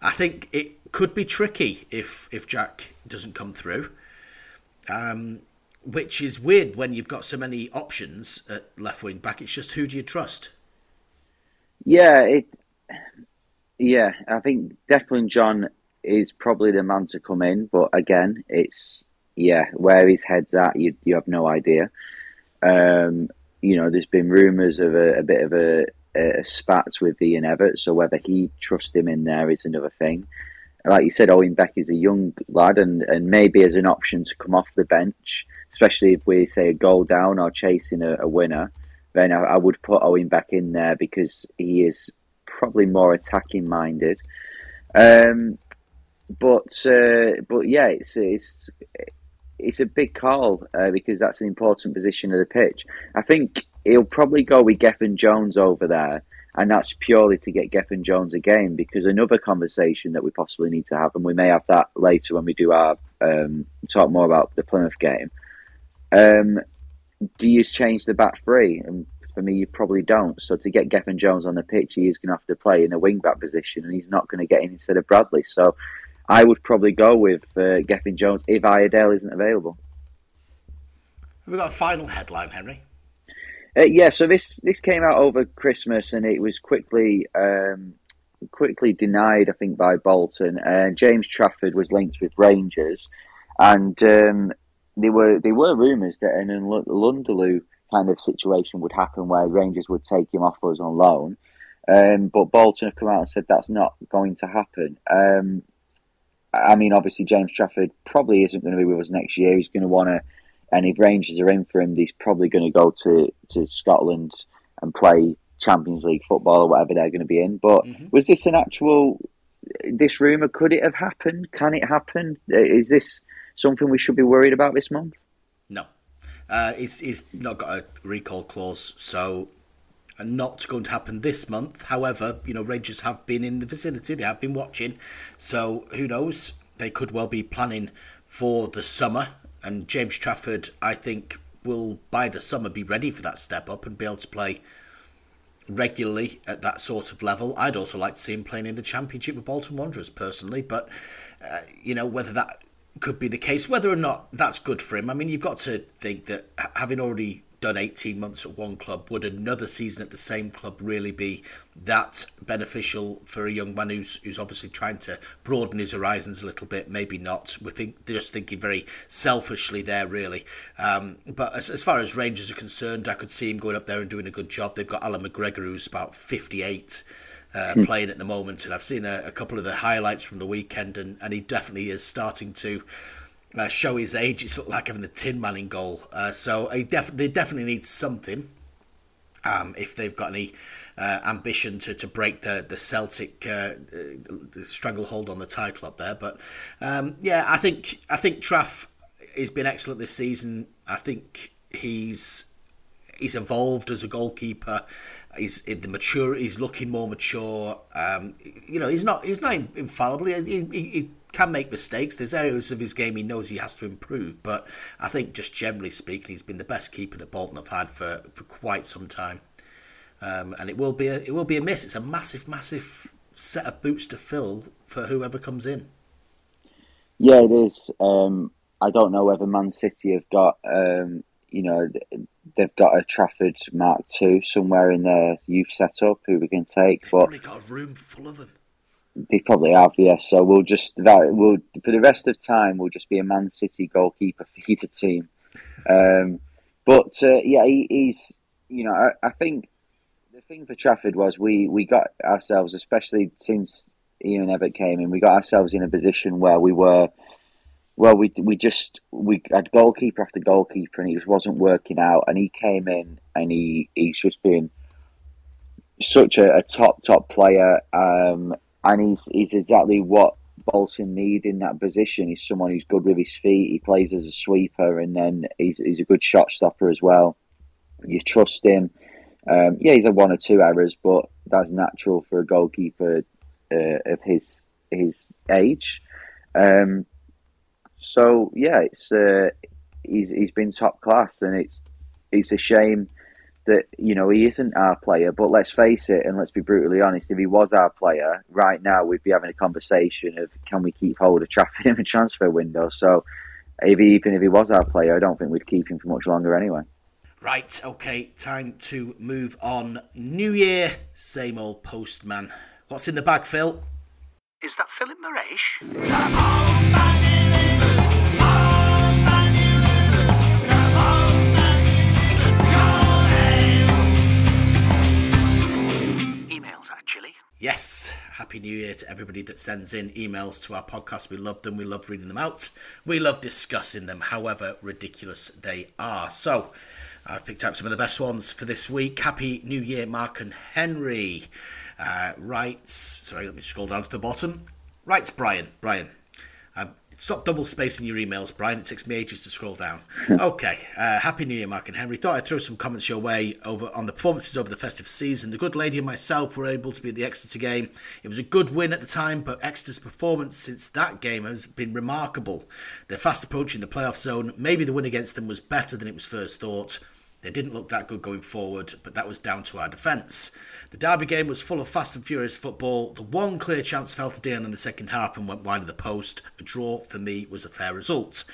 I think it could be tricky if if Jack doesn't come through. Um, which is weird when you've got so many options at left wing back. It's just who do you trust? Yeah, it yeah, I think Declan John is probably the man to come in, but again, it's yeah, where his head's at, you you have no idea. Um, you know, there's been rumours of a, a, bit of a, a spat with Ian Evatt, so whether he trusts him in there is another thing. Like you said, Owen Beck is a young lad, and, and maybe as an option to come off the bench, especially if we say a goal down or chasing a, a winner, then I, I would put Owen Beck in there because he is probably more attacking minded. Um, but uh, but yeah, it's it's it's a big call uh, because that's an important position of the pitch. I think he'll probably go with Gethin Jones over there, and that's purely to get Gethin Jones again. Because another conversation that we possibly need to have, and we may have that later when we do our um, talk more about the Plymouth game. Um, do you change the back three? And for me, you probably don't. So to get Gethin Jones on the pitch, he is going to have to play in a wing back position, and he's not going to get in instead of Bradley. So I would probably go with uh, Gethin Jones if Iredale isn't available. Have we got a final headline, Henry? Uh, yeah, so this this came out over Christmas, and it was quickly um, quickly denied, I think, by Bolton. Uh, James Trafford was linked with Rangers, and um, there were there were rumours that a Nlundulu kind of situation would happen where Rangers would take him off us on loan. Um, but Bolton have come out and said that's not going to happen. Um, I mean, obviously, James Trafford probably isn't going to be with us next year. He's going to want to, and if Rangers are in for him, he's probably going to go to, to Scotland and play Champions League football or whatever they're going to be in. But mm-hmm. was this an actual, this rumour, could it have happened? Can it happen? Is this something we should be worried about this month? No. Uh, he's, he's not got a recall clause, so not going to happen this month. However, you know, Rangers have been in the vicinity, they have been watching, so who knows? They could well be planning for the summer. And James Trafford, I think, will by the summer be ready for that step up and be able to play regularly at that sort of level. I'd also like to see him playing in the Championship with Bolton Wanderers personally, but uh, you know whether that could be the case, whether or not that's good for him. I mean, you've got to think that having already done 18 months at one club, would another season at the same club really be that beneficial for a young man who's who's obviously trying to broaden his horizons a little bit? Maybe not. We think they're just thinking very selfishly there, really. Um, but as, as far as Rangers are concerned, I could see him going up there and doing a good job. They've got Allan McGregor, who's about 58. Uh, hmm. playing at the moment, and I've seen a, a couple of the highlights from the weekend, and, and he definitely is starting to uh, show his age. It's sort of like having the Tin Man in goal. Uh, so def- they definitely need something um, if they've got any uh, ambition to, to break the the Celtic uh, uh, stranglehold on the title up there. But um, yeah, I think I think Traff has been excellent this season. I think he's he's evolved as a goalkeeper. He's the mature. He's looking more mature. Um, you know, he's not. He's not infallible. He, he, he can make mistakes. There's areas of his game he knows he has to improve, but I think just generally speaking, he's been the best keeper that Bolton have had for, for quite some time. Um, and it will be a it will be a miss. It's a massive, massive set of boots to fill for whoever comes in. Yeah, it is. Um, I don't know whether Man City have got um, you know they've got a Trafford Mark II somewhere in their youth setup who we can take. They've but probably got a room full of them. They probably have, yes. So we'll just that will for the rest of time we'll just be a Man City goalkeeper feeder team. Um, but uh, yeah, he, he's you know I, I, think the thing for Trafford was we we got ourselves, especially since Ian Evatt came in, we got ourselves in a position where we were. Well, we we just we had goalkeeper after goalkeeper, and it just wasn't working out. And he came in, and he he's just been such a, a top top player. Um, and he's he's exactly what Bolton need in that position. He's someone who's good with his feet. He plays as a sweeper, and then he's he's a good shot stopper as well. You trust him. Um, yeah, he's had one or two errors, but that's natural for a goalkeeper uh, of his his age. Um, so yeah, it's uh, he's he's been top class, and it's it's a shame that you know he isn't our player. But let's face it, and let's be brutally honest. If he was our player right now, we'd be having a conversation of can we keep hold of Trafford in the transfer window. So, if he, even if he was our player, I don't think we'd keep him for much longer anyway. Right. Okay. Time to move on. New year, same old postman. What's in the bag, Phil? Is that Philip Moresh? Yes, Happy New Year to everybody that sends in emails to our podcast. We love them. We love reading them out. We love discussing them, however ridiculous they are. So, I've picked out some of the best ones for this week. Happy New Year, Mark and Henry. Uh, writes, sorry, let me scroll down to the bottom. Writes Brian. Brian. Stop double spacing your emails, Brian. It takes me ages to scroll down. okay. Uh, Happy New Year, Mark and Henry. Thought I'd throw some comments your way over on the performances over the festive season. The good lady and myself were able to be at the Exeter game. It was a good win at the time, but Exeter's performance since that game has been remarkable. They're fast approaching the playoff zone. Maybe the win against them was better than it was first thought. They didn't look that good going forward, but that was down to our defence. The Derby game was full of fast and furious football. The one clear chance fell to Dean in the second half and went wide of the post. A draw for me was a fair result.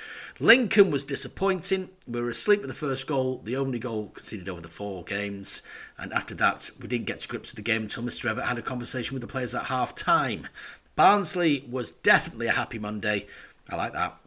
Lincoln was disappointing. We were asleep with the first goal, the only goal conceded over the four games, and after that, we didn't get to grips with the game until Mr. Evatt had a conversation with the players at half time. Barnsley was definitely a happy Monday. I like that.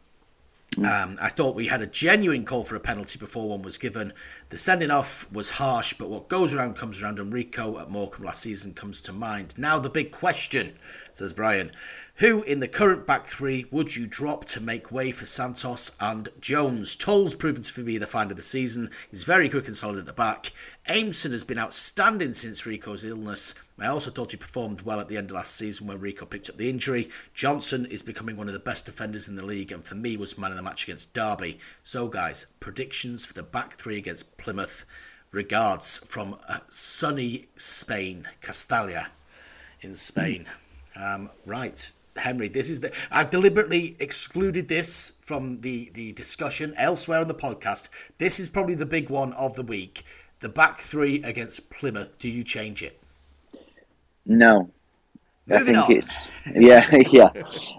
Um, I thought we had a genuine call for a penalty before one was given. The sending off was harsh, but what goes around comes around, and Rico at Morecambe last season comes to mind. Now, the big question, says Brian who in the current back three would you drop to make way for Santos and Jones? Toal's proven to be the find of the season. He's very quick and solid at the back. Aimson has been outstanding since Rico's illness. I also thought he performed well at the end of last season when Rico picked up the injury. Johnston is becoming one of the best defenders in the league and for me was man of the match against Derby. So guys, predictions for the back three against Plymouth. Regards from uh, sunny Spain, Castalia in Spain. Um, right, Henry, this is the. I've deliberately excluded this from the the discussion elsewhere on the podcast. This is probably the big one of the week. The back three against Plymouth. Do you change it? No. Moving I think on. it's yeah,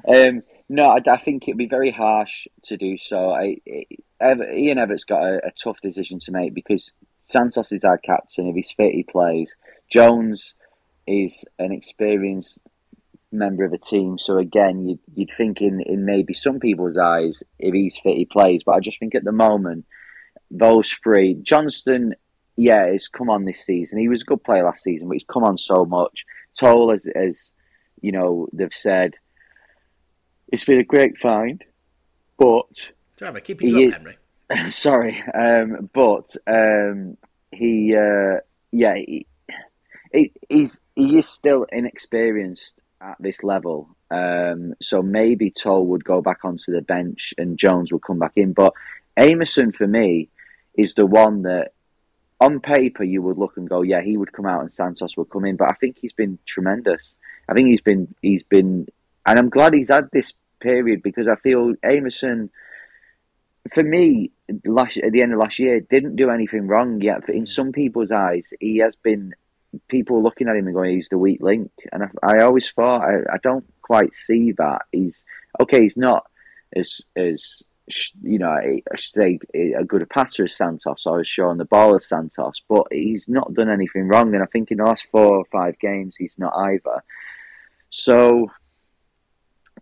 yeah. Um, no, I, I think it'd be very harsh to do so. I, Ever, Ian Evatt's got a, a tough decision to make because Santos is our captain. If he's fit, he plays. Jones is an experienced member of a team. So again, you'd, you'd think in, in maybe some people's eyes, if he's fit, he plays. But I just think at the moment, those three, Johnston, yeah, has come on this season. He was a good player last season, but he's come on so much. Toal, as, as you know, they've said, it's been a great find, but Sorry, keep you up, Henry. sorry, um, but um, he, uh, yeah, he, he, he's he is still inexperienced at this level. Um, so maybe Toal would go back onto the bench and Jones would come back in. But Aimson for me is the one that, on paper, you would look and go, yeah, he would come out and Santos would come in. But I think he's been tremendous. I think he's been he's been, and I'm glad he's had this period because I feel Aimson for me, last at the end of last year, didn't do anything wrong yet. In some people's eyes, he has been people looking at him and going, "He's the weak link." And I, I always thought, I, I don't quite see that. He's okay. He's not as as you know, say a good a passer as Santos or as showing the ball as Santos, but he's not done anything wrong. And I think in the last four or five games, he's not either. So,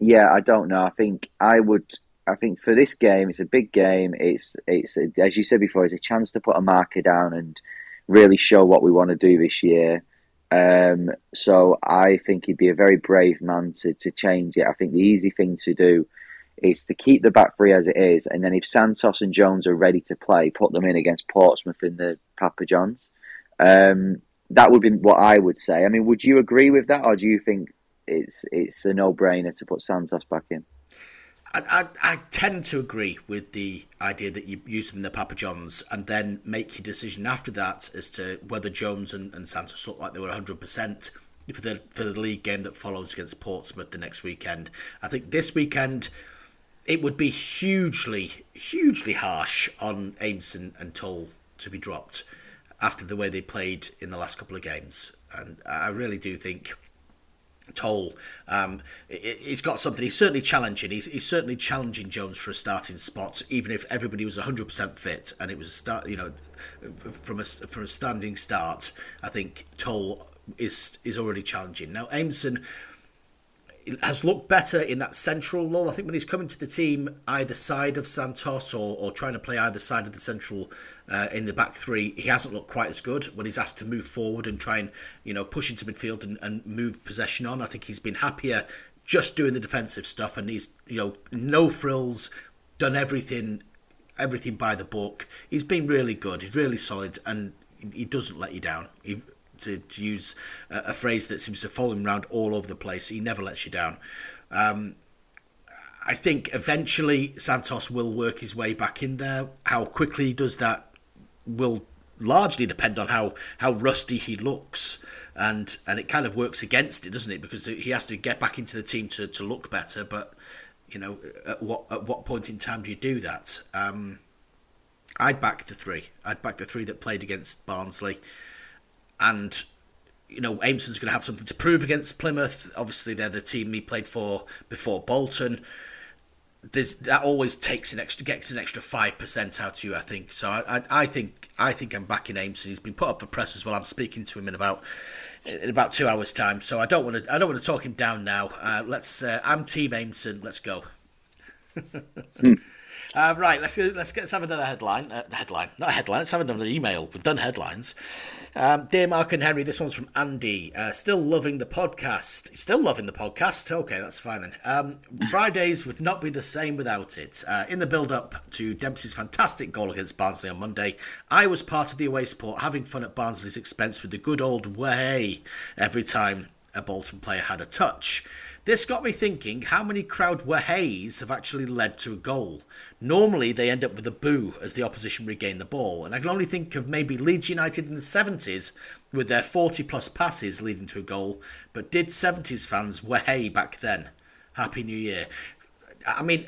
yeah, I don't know. I think I would. I think for this game, it's a big game. It's it's as you said before, it's a chance to put a marker down and really show what we want to do this year. Um, so I think he'd be a very brave man to, to change it. I think the easy thing to do is to keep the back three as it is, and then if Santos and Jones are ready to play, put them in against Portsmouth in the Papa Johns. Um, that would be what I would say. I mean, would you agree with that, or do you think it's it's a no brainer to put Santos back in? I, I, I tend to agree with the idea that you use them in the Papa Johns and then make your decision after that as to whether Jones and, and Santos look like they were 100% for the for the league game that follows against Portsmouth the next weekend. I think this weekend it would be hugely, hugely harsh on Aimson and Toal to be dropped after the way they played in the last couple of games. And I really do think Toal, um, he- he's got something. He's certainly challenging. He's, he's certainly challenging Jones for a starting spot, even if everybody was 100% fit and it was a start. You know, from a from a standing start, I think Toal is is already challenging. Now, Aimson has looked better in that central role. I think when he's coming to the team either side of Santos or, or trying to play either side of the central uh, in the back three, he hasn't looked quite as good. When he's asked to move forward and try and you know push into midfield and, and move possession on, I think he's been happier just doing the defensive stuff and he's you know no frills, done everything everything by the book. He's been really good. He's really solid, and he doesn't let you down. He, to, to use a, a, phrase that seems to follow him around all over the place, he never lets you down. Um, I think eventually Santos will work his way back in there. How quickly he does that will largely depend on how, how rusty he looks. And and it kind of works against it, doesn't it? Because he has to get back into the team to, to look better. But you know, at what at what point in time do you do that? Um, I'd back the three. I'd back the three that played against Barnsley, and you know, Aimson's going to have something to prove against Plymouth. Obviously, they're the team he played for before Bolton there's that always takes an extra gets an extra five percent out of you. I think so. I, I, I think I think I'm backing Aimson. He's been put up for press as well. I'm speaking to him in about in about two hours time. So I don't want to I don't want to talk him down now. Uh, let's uh, I'm Team Aimson. Let's go. hmm. Uh, right, let's go, let's get let's have another headline. Uh, headline, not a headline. Let's have another email. We've done headlines. Um, dear Mark and Henry, this one's from Andy. Uh, still loving the podcast. Still loving the podcast. Okay, that's fine then. Um, Fridays would not be the same without it. Uh, in the build-up to Dempsey's fantastic goal against Barnsley on Monday, I was part of the away support, having fun at Barnsley's expense with the good old way every time a Bolton player had a touch. This got me thinking how many crowd waheys have actually led to a goal. Normally, they end up with a boo as the opposition regain the ball, and I can only think of maybe Leeds United in the 70s with their 40 plus passes leading to a goal, but did 70s fans wahey back then? Happy New Year. I mean,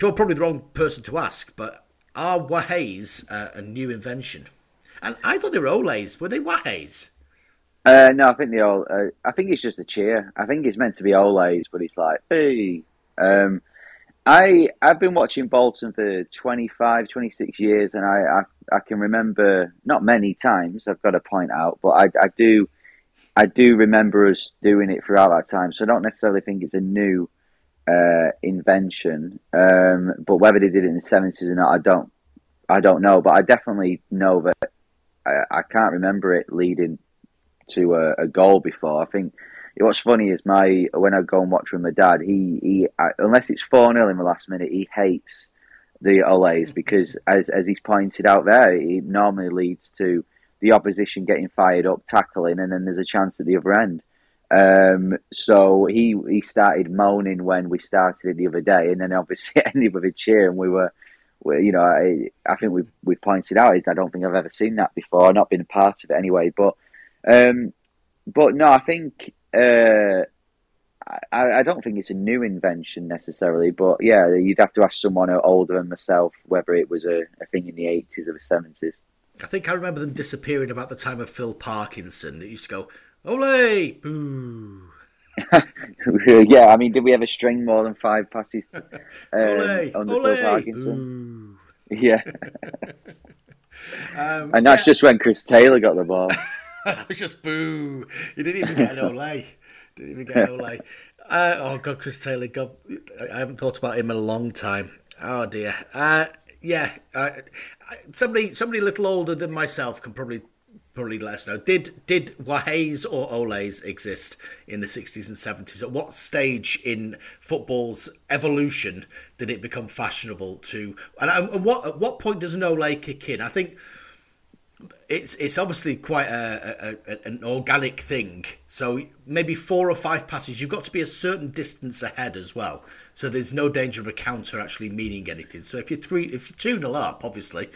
you're probably the wrong person to ask, but are waheys uh, a new invention? And I thought they were olays. Were they waheys? Uh, no, I think the all. Uh, I think it's just a cheer. I think it's meant to be olays, but it's like, hey. Um, I I've been watching Bolton for 25, 26 years, and I, I, I can remember not many times. I've got to point out, but I, I do I do remember us doing it throughout that time. So I don't necessarily think it's a new uh, invention, um, but whether they did it in the seventies or not, I don't I don't know. But I definitely know that I, I can't remember it leading to a, a goal before. I think what's funny is my when I go and watch with my dad, he he unless it's four 0 in the last minute, he hates the olays because as as he's pointed out there, it normally leads to the opposition getting fired up, tackling, and then there's a chance at the other end. Um, so he he started moaning when we started it the other day, and then obviously ended with a cheer, and we were. we you know, I, I think we we pointed out. I don't think I've ever seen that before. Not been a part of it anyway, but um, but no, I think uh, I, I don't think it's a new invention necessarily, but yeah, you'd have to ask someone older than myself whether it was a, a thing in the 80s or the 70s. I think I remember them disappearing about the time of Phil Parkinson. It used to go, Ole! Boo! yeah, I mean, did we ever string more than five passes to, um, under Ole! Phil Parkinson? Boo. Yeah. um, and that's yeah. just when Chris Taylor got the ball. it was just boo. You didn't even get an Ole. Didn't even get an Ole. Uh, oh God, Chris Taylor. God, I haven't thought about him in a long time. Oh dear. Uh, yeah. Uh, somebody, somebody a little older than myself can probably probably let us know. Did did Waheys or Olays exist in the sixties and seventies? At what stage in football's evolution did it become fashionable to? And, what at what point does an Ole kick in? I think it's it's obviously quite a, a, a, an organic thing. So maybe four or five passes, you've got to be a certain distance ahead as well. So there's no danger of a counter actually meaning anything. So if you're three, if you're two nil up, obviously,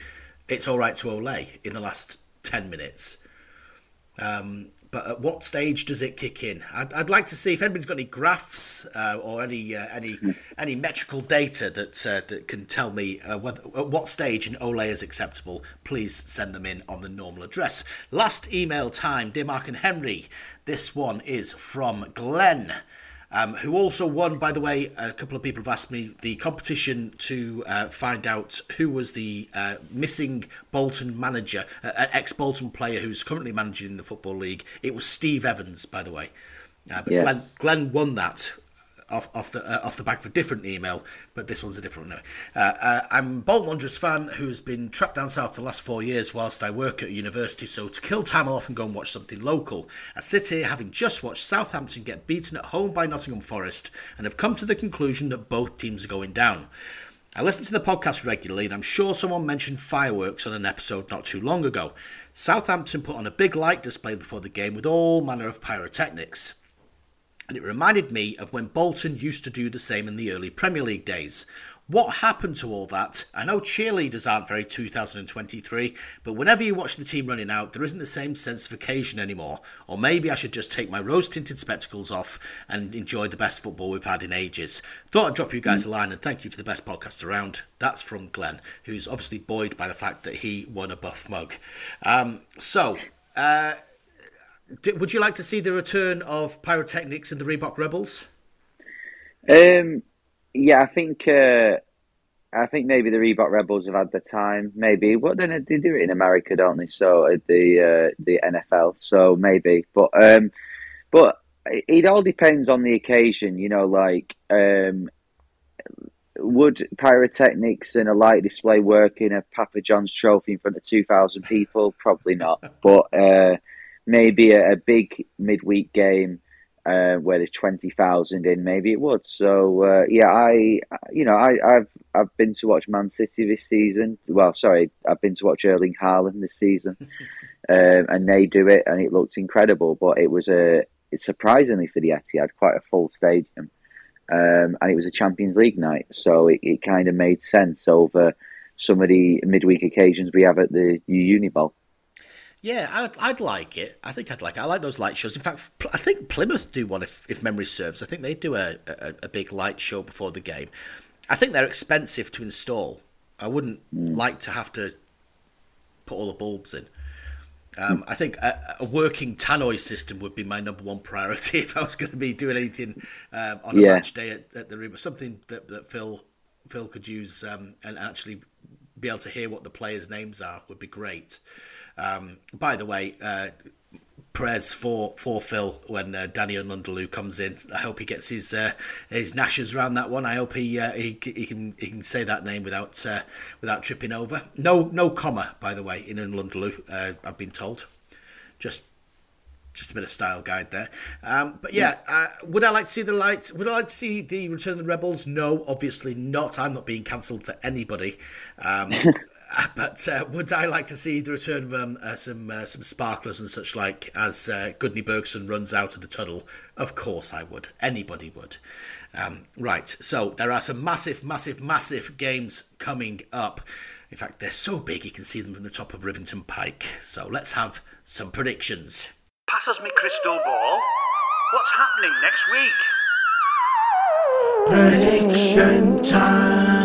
it's all right to Ole in the last ten minutes. Um, but at what stage does it kick in? I'd, I'd like to see if anybody's got any graphs uh, or any uh, any any metrical data that uh, that can tell me uh, whether at what stage an Ole is acceptable. Please send them in on the normal address. Last email time, dear Mark and Henry. This one is from Glenn. Um, who also won, by the way, a couple of people have asked me the competition to uh, find out who was the uh, missing Bolton manager, uh, an ex Bolton player who's currently managing in the Football League. It was Steve Evans, by the way. Uh, but Yes. Glenn, Glenn won that off, off the uh, off the back of a different email, but this one's a different one. Uh, uh, I'm a Bolton Wanderers fan who's been trapped down south the last four years whilst I work at university. So to kill time, I'll often go and watch something local. I sit here having just watched Southampton get beaten at home by Nottingham Forest, and have come to the conclusion that both teams are going down. I listen to the podcast regularly, and I'm sure someone mentioned fireworks on an episode not too long ago. Southampton put on a big light display before the game with all manner of pyrotechnics. And it reminded me of when Bolton used to do the same in the early Premier League days. What happened to all that? I know cheerleaders aren't very 2023, but whenever you watch the team running out, there isn't the same sense of occasion anymore. Or maybe I should just take my rose tinted spectacles off and enjoy the best football we've had in ages. Thought I'd drop you guys a line and thank you for the best podcast around. That's from Glenn, who's obviously buoyed by the fact that he won a buff mug. Um, so, uh, would you like to see the return of pyrotechnics in the Reebok Rebels? Um, yeah, I think uh, I think maybe the Reebok Rebels have had the time. Maybe, but then they do it in America, don't they? So at the uh, the NFL, so maybe. But um, but it all depends on the occasion. You know, like um, would pyrotechnics and a light display work in a Papa John's trophy in front of two thousand people? Probably not. But uh, maybe a, a big midweek game uh, where there's twenty thousand in, maybe it would. So uh, yeah, I you know I, have I've been to watch Man City this season. Well, sorry, I've been to watch Erling Haaland this season, um, and they do it, and it looked incredible. But it was a it's surprisingly for the Etihad quite a full stadium, um, and it was a Champions League night, so it, it kind of made sense over some of the midweek occasions we have at the Uniball. Yeah, I'd, I'd like it. I think I'd like it. I like those light shows. In fact, I think Plymouth do one if, if memory serves. I think they do a, a, a big light show before the game. I think they're expensive to install. I wouldn't mm. like to have to put all the bulbs in. Um, I think a, a, working tannoy system would be my number one priority if I was going to be doing anything um, on a yeah. match day at, at the room. Something that, that Phil Phil could use um, and actually be able to hear what the players' names are would be great. Um, by the way, uh, prayers for for Phil when uh, Danny comes in. I hope he gets his uh, his gnashes around that one. I hope he uh, he, he can he can say that name without uh, without tripping over. No no comma by the way in Nlundulu. Uh, I've been told. Just just a bit of style guide there. Um, but yeah, uh, would I like to see the lights? Would I like to see the Return of the Rebels? No, obviously not. I'm not being cancelled for anybody. Um, but uh, would I like to see the return of um, uh, some uh, some sparklers and such like as uh, Gudni Bergsson runs out of the tunnel? Of course I would. Anybody would. Um, right. So there are some massive, massive, massive games coming up. In fact, they're so big you can see them from the top of Rivington Pike. So let's have some predictions. Pass us me crystal ball. What's happening next week? Prediction time.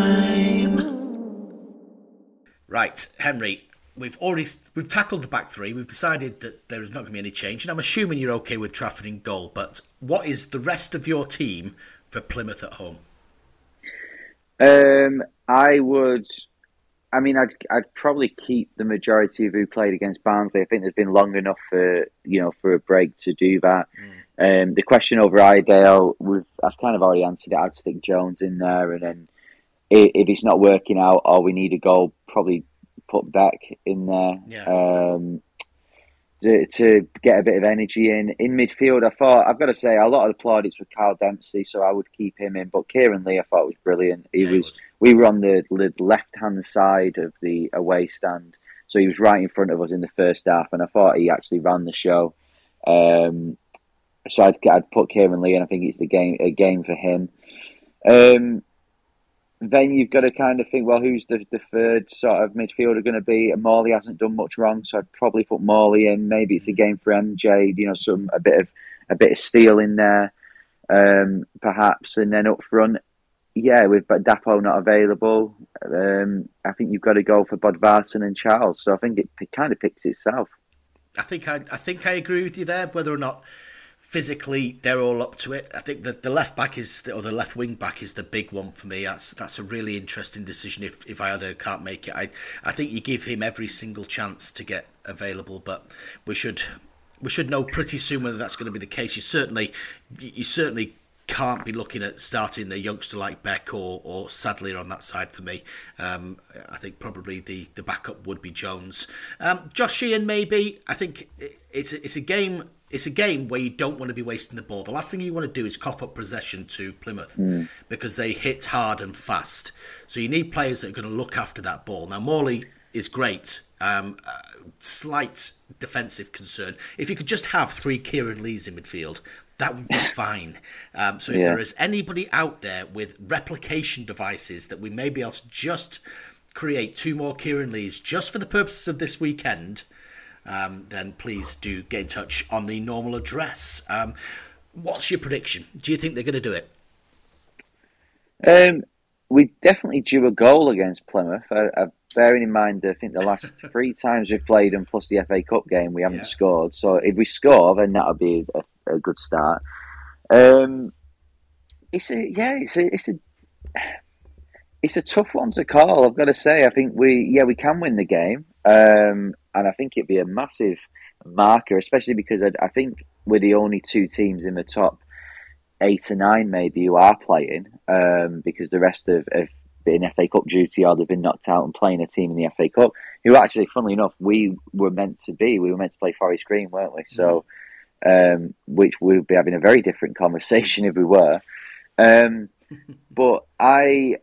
Right, Henry, we've already we've tackled the back three. We've decided that there is not going to be any change, and I'm assuming you're okay with Trafford in goal. But what is the rest of your team for Plymouth at home? Um, I would. I mean, I'd I'd probably keep the majority of who played against Barnsley. I think there's been long enough for you know for a break to do that. Mm. Um, the question over Iredale, we've I've kind of already answered it. I'd stick Jones in there, and then if it's not working out or we need a goal, probably put back in there yeah. um, to, to get a bit of energy in. In midfield, I thought, I've got to say, a lot of the plaudits with Kyle Dempsey, so I would keep him in. But Kieran Lee, I thought was brilliant. He yeah, was, was, we were on the left hand side of the away stand, so he was right in front of us in the first half, and I thought he actually ran the show. Um, so I'd, I'd put Kieran Lee, and I think it's the game a game for him. Um, then you've got to kind of think, well, who's the, the third sort of midfielder going to be? And Morley hasn't done much wrong, so I'd probably put Morley in. Maybe it's a game for MJ. You know, some a bit of a bit of steel in there, um, perhaps, and then up front, yeah, with Dapo not available, um, I think you've got to go for Bodvarsson and Charles. So I think it, it kind of picks itself. I think I, I think I agree with you there. Whether or not physically they're all up to it. I think that the left back is the, or the left wing back is the big one for me. That's that's a really interesting decision. If if either can't make it, I I think you give him every single chance to get available, but we should we should know pretty soon whether that's going to be the case. You certainly you certainly can't be looking at starting a youngster like Beck or, or Sadlier on that side for me. Um, I think probably the, the backup would be Jones. Um, Josh Sheehan maybe. I think it's it's a game it's a game where you don't want to be wasting the ball. The last thing you want to do is cough up possession to Plymouth Hmm. because they hit hard and fast. So you need players that are going to look after that ball. Now Morley is great. Um, uh, slight defensive concern. If you could just have three Kieran Lees in midfield, that would be fine. Um, so if Yeah. there is anybody out there with replication devices that we may be able to just create two more Kieran Lees just for the purposes of this weekend, um, then please do get in touch on the normal address. Um, what's your prediction? Do you think they're going to do it? Um, we definitely drew a goal against Plymouth. Uh, uh, bearing in mind, I think the last three times we've played them, plus the FA Cup game, we haven't Yeah. scored. So if we score, then that'll be a, a good start. Um, it's a yeah, it's a it's a it's a tough one to call. I've got to say, I think we yeah we can win the game, um, and I think it'd be a massive marker, especially because I, I think we're the only two teams in the top eight or nine maybe who are playing um, because the rest have, have been FA Cup duty or they've been knocked out and playing a team in the FA Cup who actually, funnily enough, we were meant to be. We were meant to play Forest Green, weren't we? So, um, which we'd be having a very different conversation if we were. Um, but I,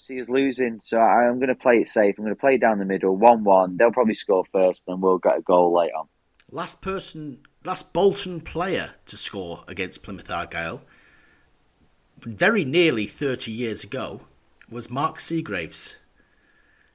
I see us losing, so I, I'm going to play it safe. I'm going to play down the middle, one-one. They'll probably score first, and we'll get a goal late on. Last person, last Bolton player to score against Plymouth Argyle, very nearly 30 years ago, was Mark Seagraves.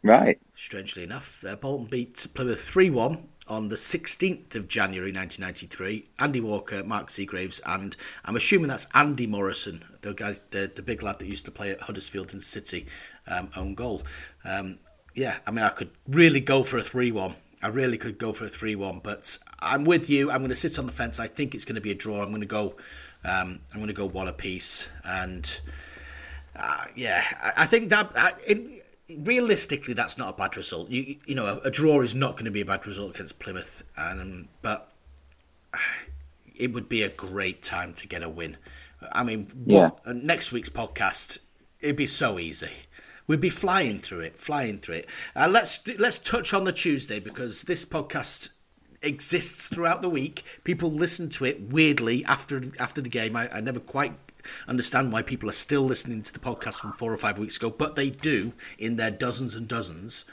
Right. Strangely enough, uh, Bolton beat Plymouth 3 1 on the 16th of January 1993. Andy Walker, Mark Seagraves, and I'm assuming that's Andy Morrison, the guy, the, the big lad that used to play at Huddersfield and City, um, own goal. Um, yeah, I mean, I could really go for a 3 1. I really could go for a 3 1, but I'm with you. I'm going to sit on the fence. I think it's going to be a draw. I'm going to go. Um, I'm going to go one apiece, and uh, yeah, I, I think that it, realistically, that's not a bad result. You you know, a, a draw is not going to be a bad result against Plymouth, and um, but it would be a great time to get a win. I mean, Yeah. what, uh, next week's podcast, it'd be so easy. We'd be flying through it, flying through it. Uh, let's let's touch on the Tuesday because this podcast exists throughout the week. People listen to it weirdly after after the game. I, I never quite understand why people are still listening to the podcast from four or five weeks ago, but they do in their dozens and dozens.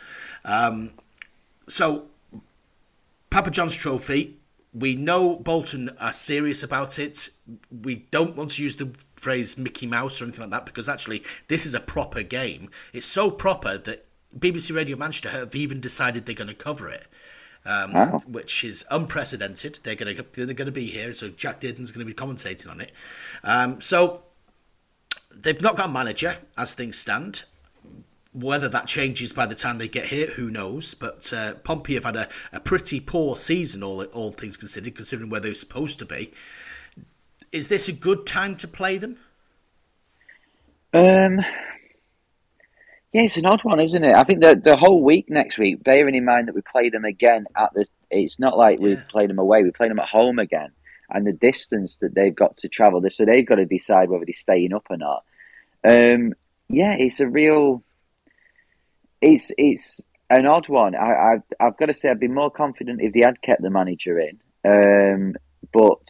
Um, so, Papa John's Trophy. We know Bolton are serious about it. We don't want to use the phrase Mickey Mouse or anything like that because actually this is a proper game. It's so proper that BBC Radio Manchester have even decided they're going to cover it um, Wow. which is unprecedented. They're going to they're going to be here, so Jack Dearden's going to be commentating on it. Um, so they've not got a manager as things stand. Whether that changes by the time they get here, who knows? But uh, Pompey have had a, a pretty poor season, all all things considered, considering where they're supposed to be. Is this a good time to play them? Um, yeah, it's an odd one, isn't it? I think the the whole week next week, bearing in mind that we play them again at the, it's not like we Yeah. played them away. We played them at home again, and the distance that they've got to travel, so they've got to decide whether they're staying up or not. Um, yeah, it's a real, it's it's an odd one. I, I've I've got to say I'd be more confident if they had kept the manager in. Um, but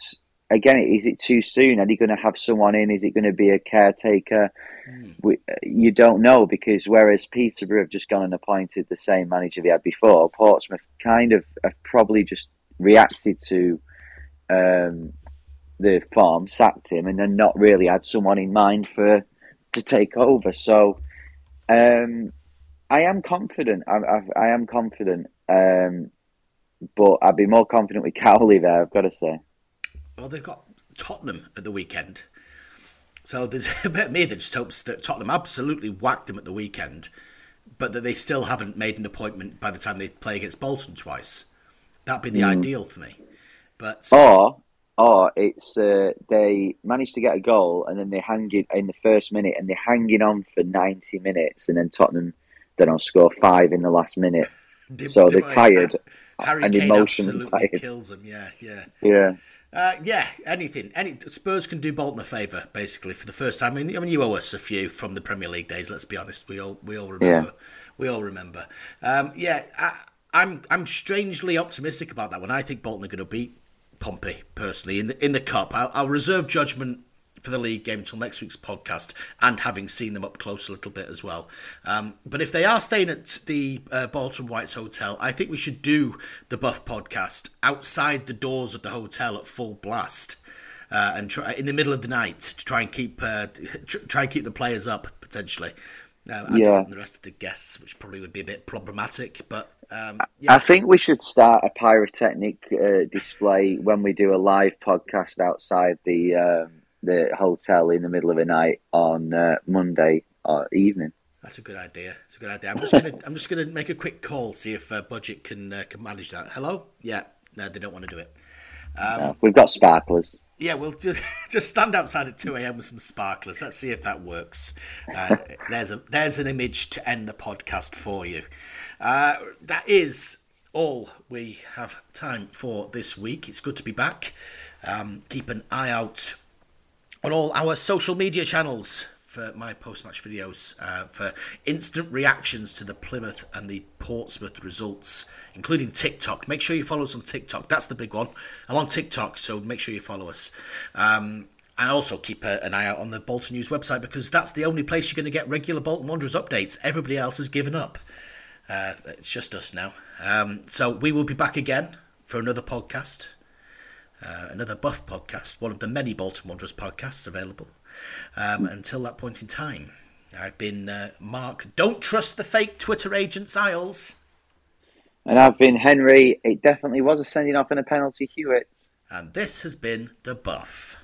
again, is it too soon? Are they going to have someone in? Is it going to be a caretaker? We, you don't know because whereas Peterborough have just gone and appointed the same manager they had before, Portsmouth kind of have probably just reacted to um, the form, sacked him, and then not really had someone in mind for to take over. So um, I am confident. I, I, I am confident, um, but I'd be more confident with Cowley there. I've got to say. Well, they've got Tottenham at the weekend. So there's a bit of me that just hopes that Tottenham absolutely whacked them at the weekend, but that they still haven't made an appointment by the time they play against Bolton twice. That'd be the ideal for me. But Or, or it's uh, they manage to get a goal and then they hang it in the first minute and they're hanging on for ninety minutes and then Tottenham then don't score five in the last minute. they- so they- they're tired Harry and Kane emotionally absolutely tired. kills them. Yeah, yeah. Yeah, Uh, yeah, anything. Any Spurs can do Bolton a favour, basically, for the first time. I mean, I mean, you owe us a few from the Premier League days. Let's be honest. We all we all remember. We all remember. Um, yeah, I, I'm I'm strangely optimistic about that one. I think Bolton are going to beat Pompey personally in the in the cup. I'll, I'll reserve judgment for the league game until next week's podcast, and having seen them up close a little bit as well. Um, but if they are staying at the uh, Bolton Whites Hotel, I think we should do the Buff podcast outside the doors of the hotel at full blast. Uh, and try in the middle of the night to try and keep uh, try and keep the players up potentially. Uh, yeah, the rest of the guests, which probably would be a bit problematic, but um, yeah. I think we should start a pyrotechnic uh, display when we do a live podcast outside the um, the hotel in the middle of the night on uh, Monday uh, evening. That's a good idea. It's a good idea. I'm just gonna I'm just gonna make a quick call see if uh, budget can uh, can manage that. Hello? Yeah. No, they don't want to do it. Um, no, we've got sparklers. Yeah, we'll just just stand outside at two a.m. with some sparklers. Let's see if that works. Uh, there's a there's an image to end the podcast for you. Uh, that is all we have time for this week. It's good to be back. Um, keep an eye out on all our social media channels for my post match videos uh, for instant reactions to the Plymouth and the Portsmouth results, including TikTok. Make sure you follow us on TikTok. That's the big one. I'm on TikTok, so make sure you follow us. Um, and also keep an eye out on the Bolton News website because that's the only place you're going to get regular Bolton Wanderers updates. Everybody else has given up. Uh, it's just us now. Um, so we will be back again for another podcast uh, another Buff podcast, one of the many Bolton Wanderers podcasts available. Um, until that point in time, I've been uh, Marc. Don't trust the fake Twitter agent Iles. And I've been Henry. It definitely was a sending off and a penalty, Hewitt. And this has been The Buff.